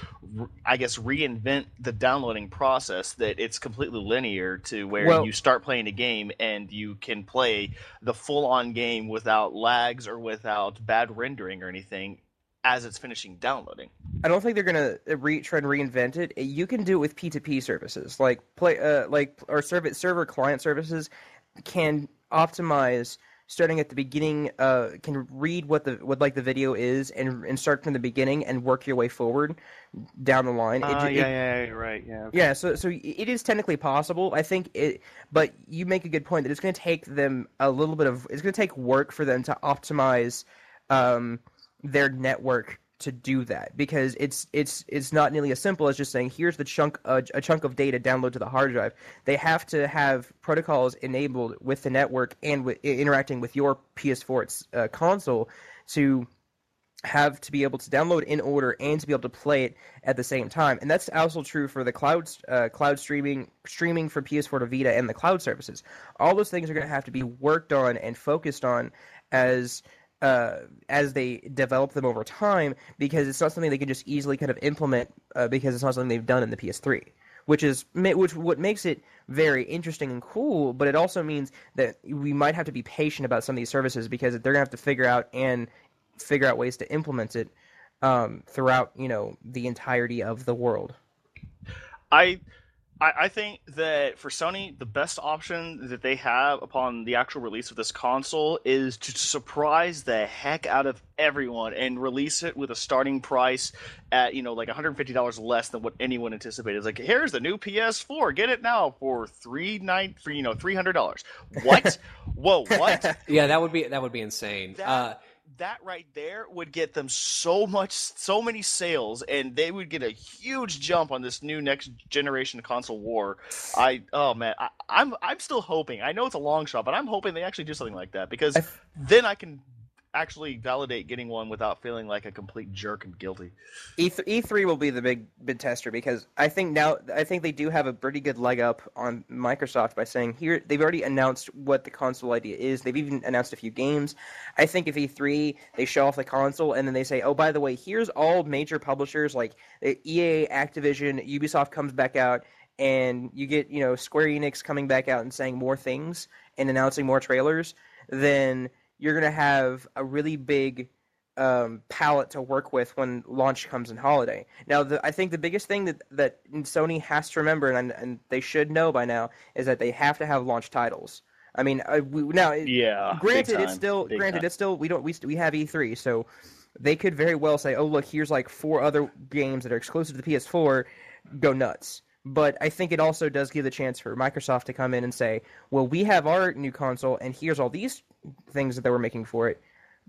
I guess, reinvent the downloading process that it's completely linear to where Well- you start playing a game and you can play the full-on game without lags or without bad rendering or anything as it's finishing downloading. I don't think they're gonna re- try and reinvent it. You can do it with P2P services, like play, uh, like or server server client services can optimize starting at the beginning. Uh, can read what the what like the video is and and start from the beginning and work your way forward down the line. It- Uh, it- yeah, yeah, yeah, right, yeah. yeah, so so it is technically possible. I think it, but you make a good point that it's going to take them a little bit of it's to take work for them to optimize um, their network to do that because it's it's it's not nearly as simple as just saying here's the chunk a chunk of data download to the hard drive. They have to have protocols enabled with the network and with interacting with your PS4 uh, console to have to be able to download in order and to be able to play it at the same time. And that's also true for the cloud uh, cloud streaming streaming from PS4 to Vita and the cloud services. All those things are going to have to be worked on and focused on as uh, as they develop them over time because it's not something they can just easily kind of implement uh, because it's not something they've done in the PS3 which is which what makes it very interesting and cool but it also means that we might have to be patient about some of these services because they're to have to figure out and figure out ways to implement it um, throughout you know the entirety of the world. I I, I think that for Sony, the best option that they have upon the actual release of this console is to surprise the heck out of everyone and release it with a starting price at you know like $150 less than what anyone anticipated. It's like here's the new PS4, get it now for three nine for you know $300. What? *laughs* Whoa, what? Yeah, that would be that would be insane. That- Uh, that right there would get them so much so many sales and they would get a huge jump on this new next generation console war. I oh man I, i'm i'm still hoping. I know it's a long shot but i'm hoping they actually do something like that because I- then i can actually validate getting one without feeling like a complete jerk and guilty E3, E3 will be the big big tester because I think now I think they do have a pretty good leg up on Microsoft by saying here they've already announced what the console idea is. They've even announced a few games. I think if E3 they show off the console and then they say, "Oh, by the way, here's all major publishers like uh, EA, Activision, Ubisoft comes back out and you get, you know, Square Enix coming back out and saying more things and announcing more trailers, then you're going to have a really big um, palette to work with when launch comes in holiday. Now, the, I think the biggest thing that that Sony has to remember, and, and they should know by now, is that they have to have launch titles. I mean, uh, we, now yeah granted, it's still big granted time. it's still we don't we we have E3, so they could very well say, oh look, here's like four other games that are exclusive to the PS4, go nuts. But I think it also does give the chance for Microsoft to come in and say, well, we have our new console, and here's all these things that they were making for it,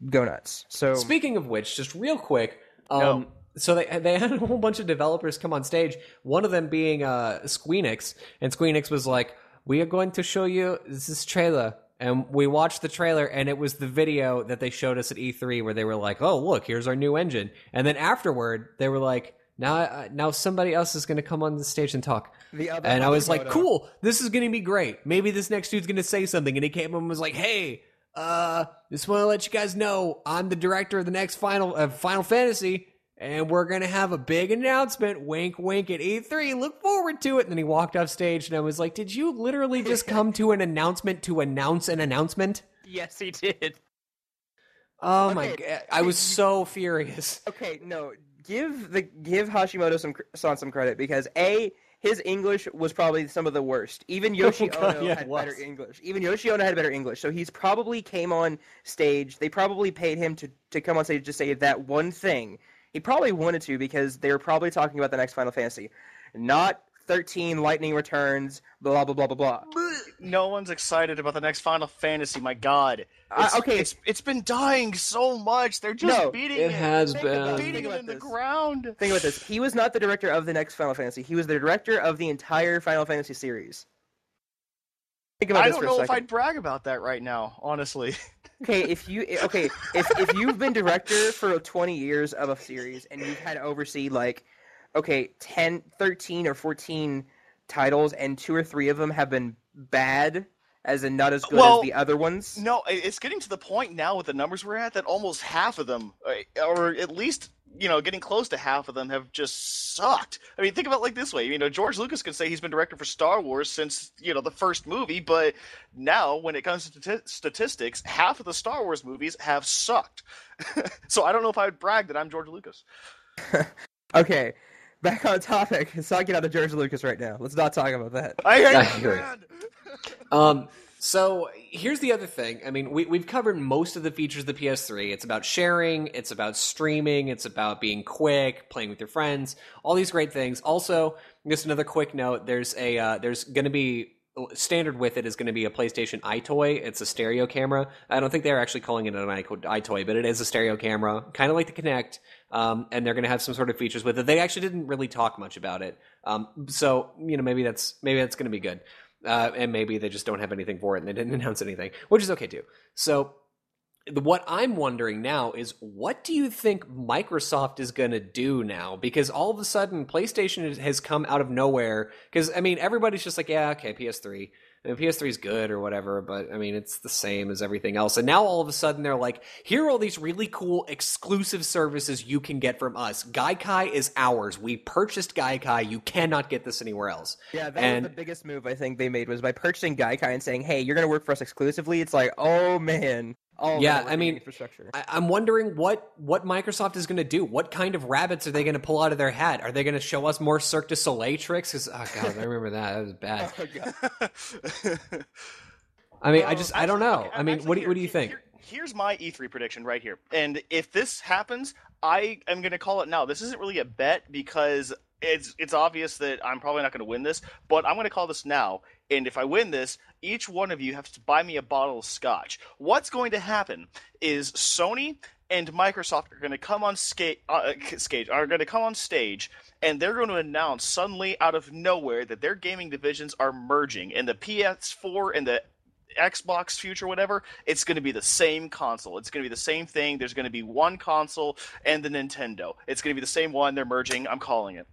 go nuts. So Speaking of which, just real quick, um, No. so they they had a whole bunch of developers come on stage. One of them being uh, Squeenix, and Squeenix was like, "We are going to show you this trailer." And we watched the trailer, and it was the video that they showed us at E3, where they were like, "Oh, look, here's our new engine." And then afterward, they were like, "Now, now somebody else is going to come on the stage and talk." the other And I was like, cool, this is going to be great. Maybe this next dude's going to say something. And he came up and was like, hey, uh, just want to let you guys know I'm the director of the next Final uh, Final Fantasy, and we're going to have a big announcement. Wink, wink at E3. Look forward to it. And then he walked off stage, and I was like, did you literally just *laughs* come to an announcement to announce an announcement? Yes, he did. Oh my god, I was so furious. Okay, no, give the give Hashimoto some san some credit because a his English was probably some of the worst. Even Yoshi Oh, God, Ono yeah, had better English. Even Yoshi Ono had better English. So he's probably came on stage. They probably paid him to to come on stage to say that one thing. He probably wanted to because they were probably talking about the next Final Fantasy, not thirteen Lightning Returns. Blah blah blah blah blah. no one's excited about the next final fantasy my god Uh, okay. it's, it's been dying so much they're just No, beating It it, has Think about been. beating Think it about in the ground Think about this. He was not the director of the next Final Fantasy. He was the director of the entire Final Fantasy series. Think about I this don't for a know if. I'd brag about that right now, honestly. *laughs* Okay, if you okay, if if you've been director for 20 years of a series and you've had to oversee like okay, 10, 13 or 14 titles and two or three of them have been bad as in not as good Well, as the other ones. No, it's getting to the point now with the numbers we're at that almost half of them, uh, or at least you know, getting close to half of them have just sucked. I mean, think about it like this way. You know, George Lucas can say he's been director for Star Wars since you know the first movie, but now when it comes to t- statistics, half of the Star Wars movies have sucked. *laughs* so I don't know if I would brag that I'm George Lucas. *laughs* Okay. Back on topic. Let's not get out of George Lucas right now. Let's not talk about that. I hate I that agree. man. Um, so here's the other thing. I mean, we, we've covered most of the features of the PS3. It's about sharing, it's about streaming, it's about being quick, playing with your friends, all these great things. Also, just another quick note: there's a uh, there's going to be standard with it is going to be a PlayStation EyeToy. It's a stereo camera. I don't think they're actually calling it an i- EyeToy, but it is a stereo camera, kind of like the Kinect. Um, and they're going to have some sort of features with it. They actually didn't really talk much about it. Um, so you know, maybe that's maybe that's going to be good. Uh, and maybe they just don't have anything for it and they didn't *laughs* announce anything, which is okay too. So, what I'm wondering now is what do you think Microsoft is going to do now? Because all of a sudden, PlayStation has come out of nowhere. Because, I mean, everybody's just like, yeah, okay, PS3. I mean, PS3 is good or whatever, but I mean, it's the same as everything else. And now all of a sudden they're like, here are all these really cool exclusive services you can get from us. Gaikai is ours. We purchased Gaikai. You cannot get this anywhere else. Yeah, that And- was the biggest move I think they made was by purchasing Gaikai and saying, "Hey, you're going to work for us exclusively." It's like, oh man, all Yeah, I mean, infrastructure. I, I'm wondering what what Microsoft is going to do. What kind of rabbits are they going to pull out of their hat? Are they going to show us more Cirque du Soleil tricks because oh god, I remember that. That was bad. *laughs* Oh, God. *laughs* I mean, I Well, just I don't know. okay, I mean, actually, what do, here- what do you think? here- here's my E3 prediction right here. And if this happens, I am going to call it now. This isn't really a bet because it's it's obvious that I'm probably not going to win this, but I'm going to call this now. And if I win this, each one of you has to buy me a bottle of scotch. What's going to happen is Sony and Microsoft are going to come on uh, skate are going to come on stage and they're going to announce suddenly out of nowhere that their gaming divisions are merging and the PS4 and the Xbox future whatever it's going to be the same console. It's going to be the same thing. There's going to be one console and the Nintendo. It's going to be the same one. They're merging. I'm calling it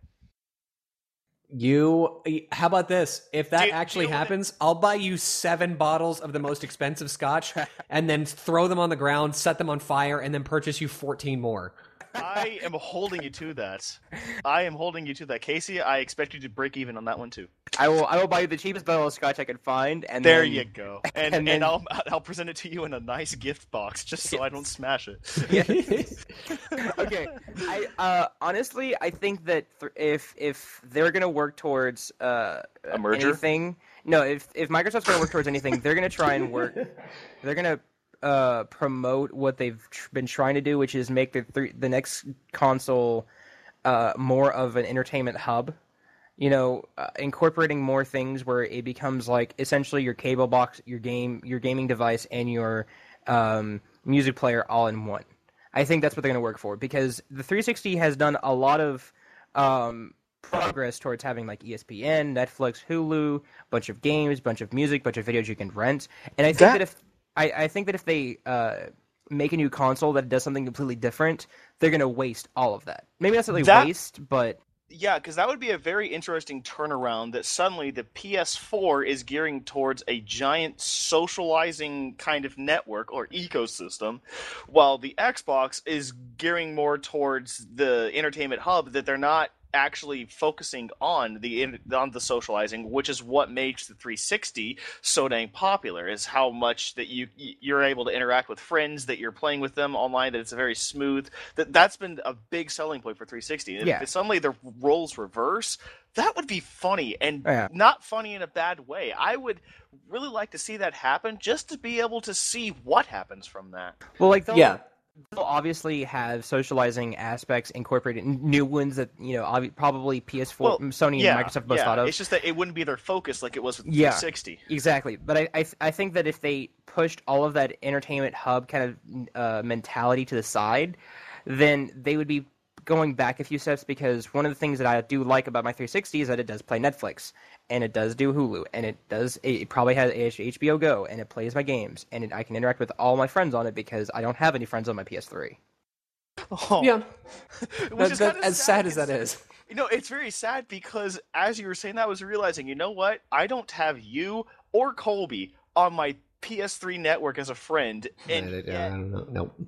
You, how about this? If that Do actually do you wanna- happens, I'll buy you seven bottles of the most expensive scotch, *laughs* and then throw them on the ground, set them on fire, and then purchase you fourteen more. I am holding you to that I am holding you to that Casey I expect you to break even on that one too I will. I will buy you the cheapest bottle of scotch I can find, and there then, you go *laughs* and and and, I'll I'll present it to you in a nice gift box just so I don't smash it *laughs* okay. I uh, honestly, I think that th- if if they're gonna work towards uh, A merger? anything, no, if if Microsoft's gonna work towards anything, they're gonna try and work. They're gonna uh, promote what they've tr- been trying to do, which is make the three, the next console uh, more of an entertainment hub. You know, uh, incorporating more things where it becomes like essentially your cable box, your game, your gaming device, and your um, music player all in one. I think that's what they're going to work for because the 360 has done a lot of um, progress towards having like ESPN, Netflix, Hulu, bunch of games, bunch of music, bunch of videos you can rent. And I think That- that, if I, I think that if they uh, make a new console that does something completely different, they're going to waste all of that. Maybe not necessarily That- waste, but Yeah, because that would be a very interesting turnaround. That suddenly the PS4 is gearing towards a giant socializing kind of network or ecosystem, while the Xbox is gearing more towards the entertainment hub. That they're not actually focusing on the on the socializing, which is what makes the 360 so dang popular. Is how much that you you're able to interact with friends, that you're playing with them online, that it's a very smooth. That that's been a big selling point for 360. If Yeah. suddenly the roles reverse, that would be funny and oh, Yeah. not funny in a bad way. I would really like to see that happen just to be able to see what happens from that. well, like they'll, Yeah. They'll obviously have socializing aspects incorporated, new ones that you know, probably PS4, Well, Sony, yeah, and Microsoft both yeah. thought of. It's just that it wouldn't be their focus like it was with Yeah. 360. Exactly, but I I, I think that if they pushed all of that entertainment hub kind of uh, mentality to the side, then they would be going back a few steps because one of the things that I do like about my 360 is that it does play Netflix and it does do Hulu and it does it probably has H- HBO Go and it plays my games and it, I can interact with all my friends on it because I don't have any friends on my PS3. Oh, Yeah, *laughs* which That- is that- kinda as sad as that is. You know, it's very sad because as you were saying that, I was realizing, you know what? I don't have you or Colby on my PS3 network as a friend, and uh, I, I don't know. Nope.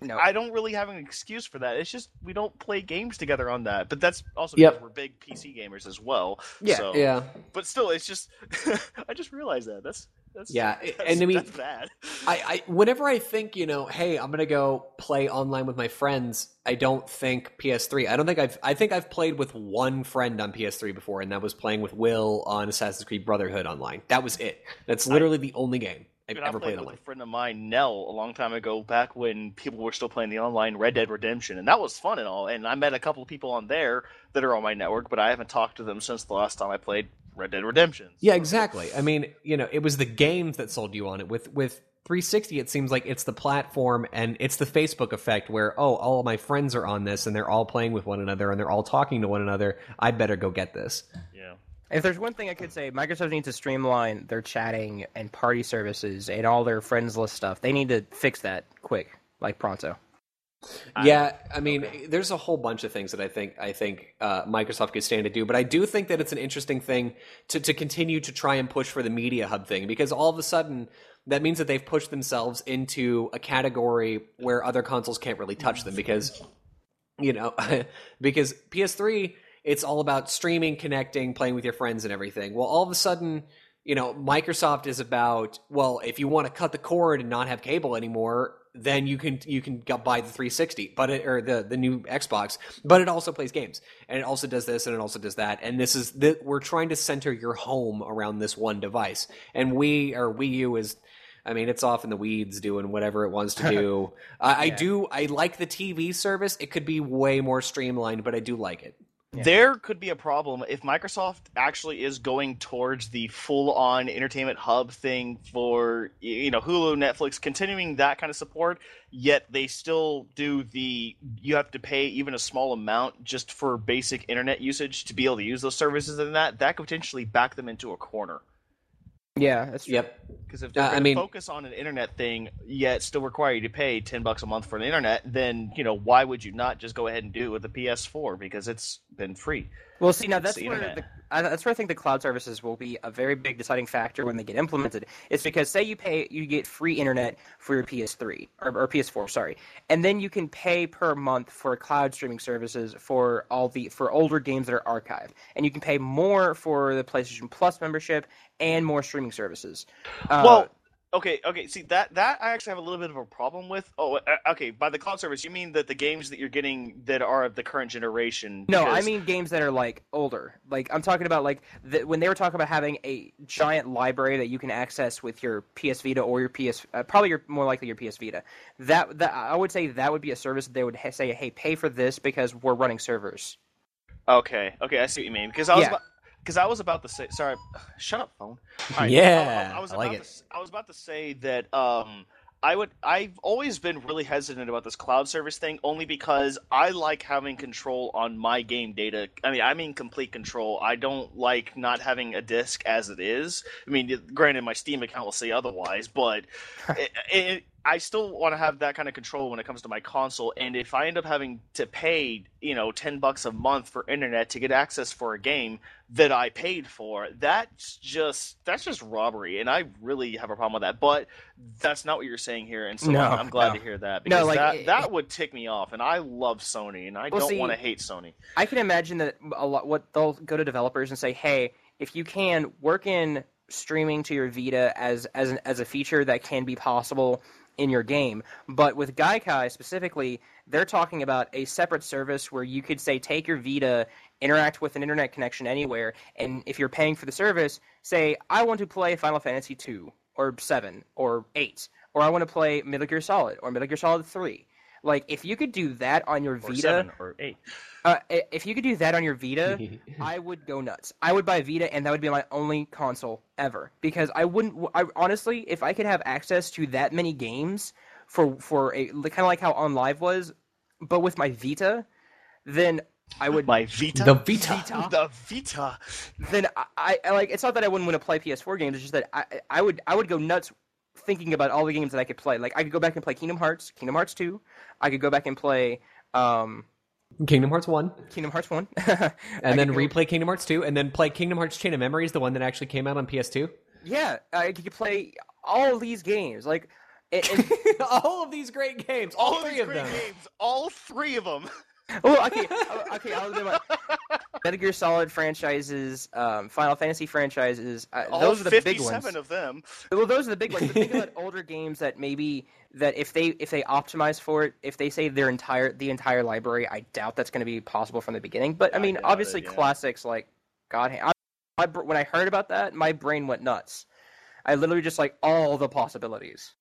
No. I don't really have an excuse for that. It's just we don't play games together on that. But that's also Yep. because we're big PC gamers as well. Yeah. So, Yeah. But still, it's just *laughs* I just realized that. That's that's Yeah, *laughs* That's, and I mean, that's bad. I, I whenever I think, you know, hey, I'm gonna go play online with my friends, I don't think PS3. I don't think I've I think I've played with one friend on PS3 before, and that was playing with Will on Assassin's Creed Brotherhood online. That was it. That's literally the only game I've I ever played played with a friend of mine, Nell, a long time ago, back when people were still playing the online Red Dead Redemption, and that was fun and all. And I met a couple of people on there that are on my network, but I haven't talked to them since the last time I played Red Dead Redemption. Yeah, exactly. I mean, you know, it was the games that sold you on it. With with 360, it seems like it's the platform and it's the Facebook effect where oh, all of my friends are on this and they're all playing with one another and they're all talking to one another. I better go get this. Yeah. If there's one thing I could say, Microsoft needs to streamline their chatting and party services and all their friends list stuff. They need to fix that quick, like pronto. Yeah, I mean, there's a whole bunch of things that I think I think uh, Microsoft could stand to do, but I do think that it's an interesting thing to to continue to try and push for the media hub thing because all of a sudden that means that they've pushed themselves into a category where other consoles can't really touch them because you know *laughs* because PS3 it's all about streaming, connecting, playing with your friends and everything. Well, all of a sudden you know, Microsoft is about well, if you want to cut the cord and not have cable anymore, then you can you can buy the 360, but it, or the the new Xbox, but it also plays games and it also does this and it also does that. And this is that we're trying to center your home around this one device. And we or Wii U is I mean, it's off in the weeds doing whatever it wants to do. *laughs* I, yeah. I do. I like the TV service. It could be way more streamlined, but I do like it. There could be a problem if Microsoft actually is going towards the full-on entertainment hub thing for you know Hulu, Netflix, continuing that kind of support. Yet they still do the you have to pay even a small amount just for basic internet usage to be able to use those services, and that that could potentially back them into a corner. Yeah, that's true. Yep. Because if they're uh, I mean, focus on an internet thing, yet still require you to pay ten bucks a month for the internet, then you know why would you not just go ahead and do it with the PS4 because it's been free. Well, see now that's where the, I, that's where I think the cloud services will be a very big deciding factor when they get implemented. It's because say you pay you get free internet for your PS3 or, or PS4, sorry, and then you can pay per month for cloud streaming services for all the for older games that are archived, and you can pay more for the PlayStation Plus membership and more streaming services. Uh, well, Okay, okay. See that that I actually have a little bit of a problem with. Oh, uh, okay. By the cloud service, you mean that the games that you're getting that are of the current generation? No, I mean games that are like older. Like I'm talking about like the, when they were talking about having a giant library that you can access with your PS Vita or your PS, uh, probably your more likely your PS Vita. That that I would say that would be a service that they would ha- say, hey, pay for this because we're running servers. Okay, okay, I see what you mean. Because I was yeah. about, because I was about to say, sorry, *sighs* shut up, phone. Right, yeah, I, I, was I like it. To, I was about to say that um, I would. I've always been really hesitant about this cloud service thing, only because I like having control on my game data. I mean, I mean complete control. I don't like not having a disk as it is. I mean, granted, my Steam account will say otherwise, but *laughs* it, it, I still want to have that kind of control when it comes to my console. And if I end up having to pay, you know, ten bucks a month for internet to get access for a game that I paid for, that's just that's just robbery. And I really have a problem with that. But that's not what you're saying here, and so no, I'm, glad no. to hear that because no, like, that it, that would tick me off. And I love Sony, and I well, don't want to hate Sony. I can imagine that a lot. What they'll go to developers and say, "Hey, if you can work in." streaming to your Vita as as an, as a feature that can be possible in your game. But with Gaikai specifically, they're talking about a separate service where you could say take your Vita, interact with an internet connection anywhere, and if you're paying for the service, say I want to play Final Fantasy 2 or 7 or 8 or I want to play Metal Gear Solid or Metal Gear Solid 3. Like if you could do that on your or Vita, seven or eight. Uh, if you could do that on your Vita, *laughs* I would go nuts. I would buy Vita, and that would be my only console ever. Because I wouldn't. I, honestly, if I could have access to that many games for for a kind of like how OnLive was, but with my Vita, then I would my Vita, the Vita, Vita. *laughs* the Vita. Then I, I, like. It's not that I wouldn't want to play PS4 games. It's just that I, I would, I would go nuts thinking about all the games that I could play. Like I could go back and play Kingdom Hearts, Kingdom Hearts Two. I could go back and play um, Kingdom Hearts One, Kingdom Hearts One, *laughs* and then replay Kingdom Hearts Two, and then play Kingdom Hearts Chain of Memories, the one that actually came out on PS2. Yeah, I could play all of these games, like and, *laughs* and all of these great games, all, all three of them, games, all three of them. oh, okay, oh, okay. I'll do my *laughs* Metal Gear Solid franchises, um, Final Fantasy franchises. Uh, those are the big ones. of them. Well, those are the big ones. But think *laughs* about older games that maybe that if they if they optimize for it, if they say their entire the entire library, I doubt that's going to be possible from the beginning. But I mean, I obviously, it, yeah. classics like God. I, I, when I heard about that, my brain went nuts. I literally just like all the possibilities.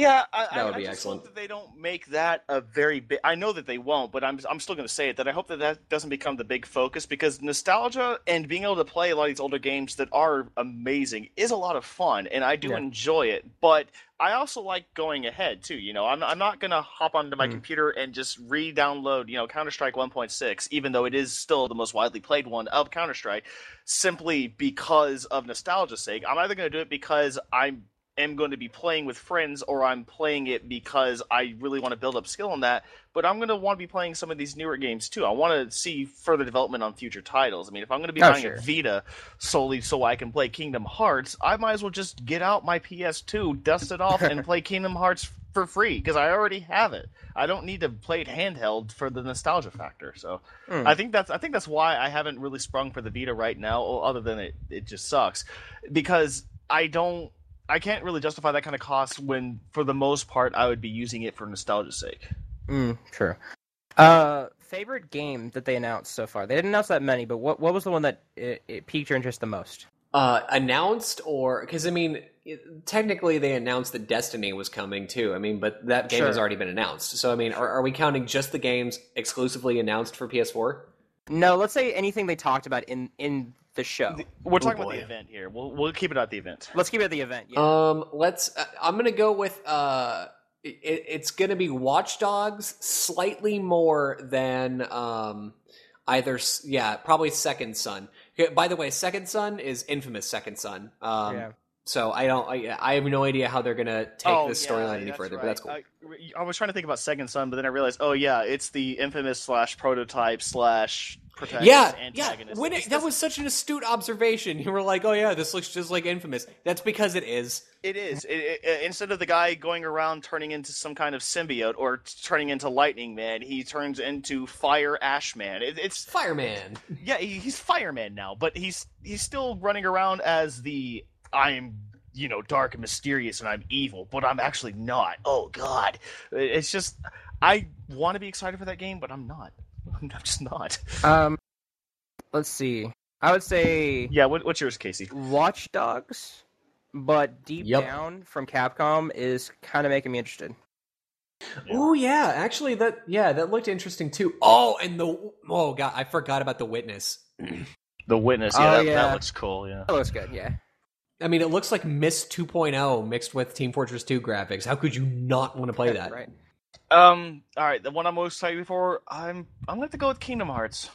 Yeah, I, that would I, be I excellent. Hope that they don't make that a very big. I know that they won't, but I'm I'm still going to say it that I hope that that doesn't become the big focus because nostalgia and being able to play a lot of these older games that are amazing is a lot of fun, and I do yeah. enjoy it. But I also like going ahead too. You know, I'm I'm not going to hop onto my mm. computer and just re-download you know Counter Strike 1.6, even though it is still the most widely played one of Counter Strike, simply because of nostalgia's sake. I'm either going to do it because I'm am going to be playing with friends or I'm playing it because I really want to build up skill in that, but I'm going to want to be playing some of these newer games too. I want to see further development on future titles. I mean, if I'm going to be Oh, buying sure. a Vita solely so I can play Kingdom Hearts, I might as well just get out my PS2, dust it off, and *laughs* play Kingdom Hearts for free because I already have it. I don't need to play it handheld for the nostalgia factor. So Hmm. I think that's I think that's why I haven't really sprung for the Vita right now, other than it it just sucks because I don't I can't really justify that kind of cost when for the most part I would be using it for nostalgia's sake. Mm, true. Uh, favorite game that they announced so far? They didn't announce that many, but what what was the one that it, it piqued your interest the most? Uh, announced or because I mean, it, technically they announced that Destiny was coming too. I mean, but that game has already been announced. So I mean, are, are we counting just the games exclusively announced for PS4? No, let's say anything they talked about in in the show. We're talking about the event here. We'll we'll keep it at the event. Let's keep it at the event. Yeah. Um, let's. Uh, I'm gonna go with. Uh, it, it's gonna be Watch Dogs slightly more than um, either. Yeah, probably Second Son. By the way, Second Son is infamous. Second Son. Um, yeah. So I don't. I, I have no idea how they're gonna take Oh, this yeah, storyline any further. But that's cool. I, I was trying to think about Second Son, but then I realized, oh yeah, it's the infamous slash prototype slash protagonist yeah, yeah. When it, that was such an astute observation. You were like, "Oh yeah, this looks just like Infamous." That's because it is. It is. It, it, instead of the guy going around turning into some kind of symbiote or turning into Lightning Man, he turns into Fire Ash Man. It, it's Fireman. yeah, he, he's Fireman now, but he's he's still running around as the I'm you know dark and mysterious and I'm evil, but I'm actually not. Oh God, it's just I want to be excited for that game, but I'm not. *laughs* I'm just not. Um, let's see. I would say Yeah, what, what's yours, Casey? Watch Dogs, but deep Yep. down from Capcom is kind of making me interested. Oh yeah, actually that yeah that looked interesting too. Oh, and the oh god, I forgot about the witness. The Witness. Oh, that, yeah. that looks cool. Yeah. That looks good. Yeah. I mean, it looks like Myst 2.0 mixed with Team Fortress 2 graphics. How could you not want to play that? Right. Um. All right. The one I'm most excited for. I'm. I'm going to go with Kingdom Hearts.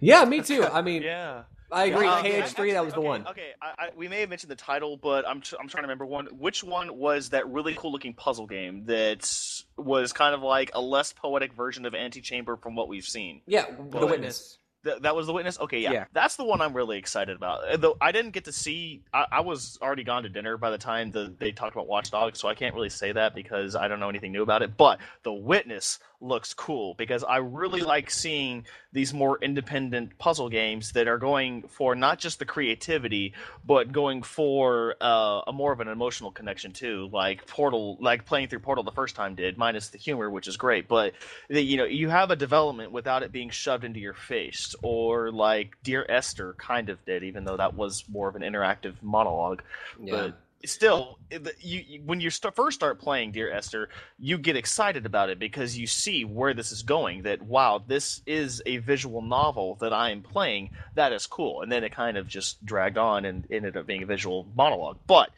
Yeah, me too. I mean, *laughs* Yeah. I agree. Um, KH3, actually, that was the okay, one. Okay, I, I, we may have mentioned the title, but I'm tr- I'm trying to remember one. Which one was that really cool looking puzzle game that was kind of like a less poetic version of Antichamber from what we've seen? Yeah, The the witness. Th- that was the witness. Okay, yeah. Yeah. that's the one I'm really excited about. Though I didn't get to see, I, I was already gone to dinner by the time the, they talked about Watch Dogs, so I can't really say that because I don't know anything new about it. But the witness looks cool because I really like seeing these more independent puzzle games that are going for not just the creativity, but going for uh, a more of an emotional connection too. Like Portal, like playing through Portal the first time did, minus the humor, which is great. But you know you have a development without it being shoved into your face or like dear esther kind of did even though that was more of an interactive monologue Yeah. but still you, you when you start, first start playing dear esther you get excited about it because you see where this is going that wow this is a visual novel that i am playing that is cool and then it kind of just dragged on and ended up being a visual monologue but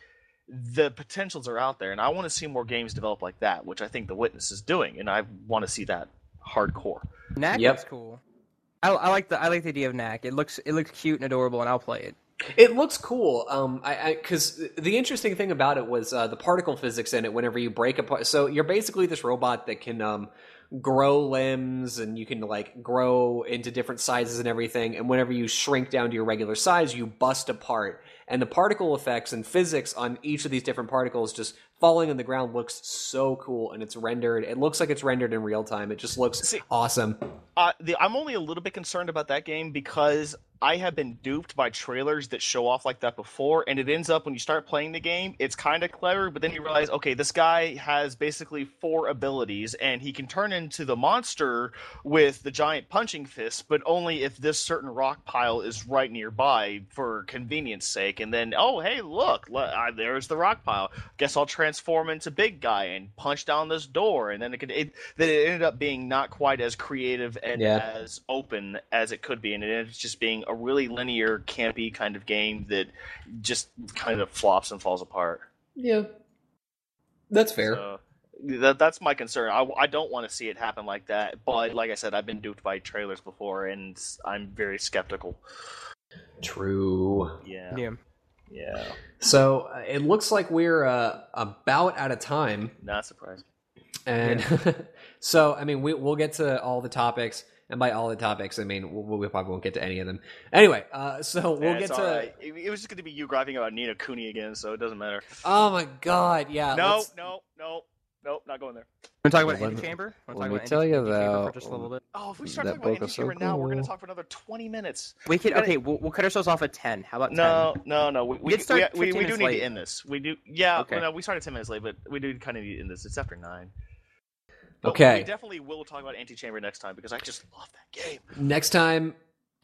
the potentials are out there and i want to see more games develop like that which i think the witness is doing and i want to see that hardcore Knack Yep. looks cool. I, I like the I like the idea of Knack. It looks it looks cute and adorable, and I'll play it. It looks cool. Um, I because the interesting thing about it was uh, the particle physics in it. Whenever you break apart, so you're basically this robot that can um grow limbs and you can like grow into different sizes and everything. And whenever you shrink down to your regular size, you bust apart. And the particle effects and physics on each of these different particles just falling on the ground looks so cool. And it's rendered. It looks like it's rendered in real time. It just looks See- awesome. Uh, the, I'm only a little bit concerned about that game because I have been duped by trailers that show off like that before, and it ends up when you start playing the game, it's kind of clever, but then you realize, okay, this guy has basically four abilities, and he can turn into the monster with the giant punching fist, but only if this certain rock pile is right nearby for convenience sake. And then, oh, hey, look, le- uh, there's the rock pile. Guess I'll transform into big guy and punch down this door, and then it could. It, then it ended up being not quite as creative and Yeah. as open as it could be, and it ended up just being a really linear, campy kind of game that just kind of flops and falls apart. Yeah, that's fair. So, that, that's my concern. I, I don't want to see it happen like that, but like I said, I've been duped by trailers before, and I'm very skeptical. True. Yeah. Yeah. Yeah, So uh, it looks like we're uh, about out of time, not surprised. and *laughs* so I mean we we'll get to all the topics, and by all the topics I mean we, we probably won't get to any of them. Anyway, uh, so we'll Yeah, get to. alright. It, it was just going to be you griping about Ni no Kuni again, so it doesn't matter. Oh my god! Yeah. no, let's- no, no, no, not going there. Want to talk about Let me- let Antichamber? Wanna about tell you, Anti- though, for just a little bit. Oh, if we start talking about book is so Antichamber now, we're going to talk for another twenty minutes. We could okay. We'll, we'll cut ourselves off at ten. How about 10? No, no, no. We we, did start we, we, we do need late. to end this. We do. Yeah, Okay. well, no, we started ten minutes late, but we do kind of need to end this. It's after nine. But Okay. We definitely will talk about Antichamber next time because I just love that game. Next time,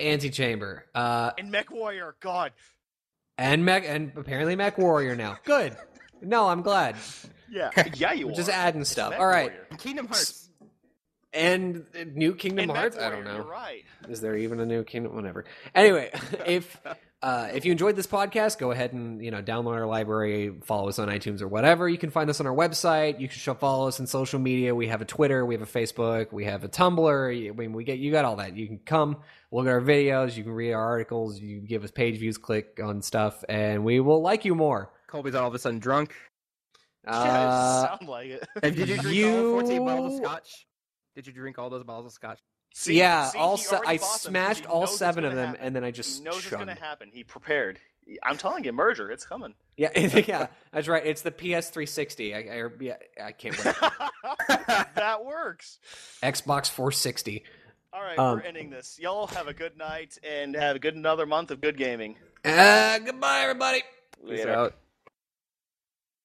Antichamber. Uh, And Mech Warrior, God. and Mech, and apparently Mech Warrior now. *laughs* Good. No, I'm glad. Yeah, *laughs* yeah, you We're just adding It's stuff. All right. Warrior. Kingdom Hearts. And New Kingdom And Mech Hearts. I don't You're know. right. Is there even a new Kingdom? Whatever. Anyway, *laughs* if uh, if you enjoyed this podcast, go ahead and you know download our library, follow us on iTunes or whatever. You can find us on our website. You can show, follow us on social media. We have a Twitter, we have a Facebook, we have a Tumblr. I mean, we get you got all that. You can come look at our videos. You can read our articles. You can give us page views, click on stuff, and we will like you more. Colby's all of a sudden drunk. *laughs* *laughs* Uh, yeah, sound like it. Did you drink you- all 14 bottles of scotch? Did you drink all those bottles of scotch? See- yeah, see, all se- I smashed all seven of them, happen. and then I He just knows it's shunned. going to happen. He prepared. I'm telling you, merger, it's coming. Yeah, *laughs* yeah, that's right. It's the PS360. I, I, yeah, I can't wait. that works. Xbox 460. All right, Um, we're ending this. Y'all have a good night and have a good another month of good gaming. Uh, goodbye, everybody. Peace Later. out.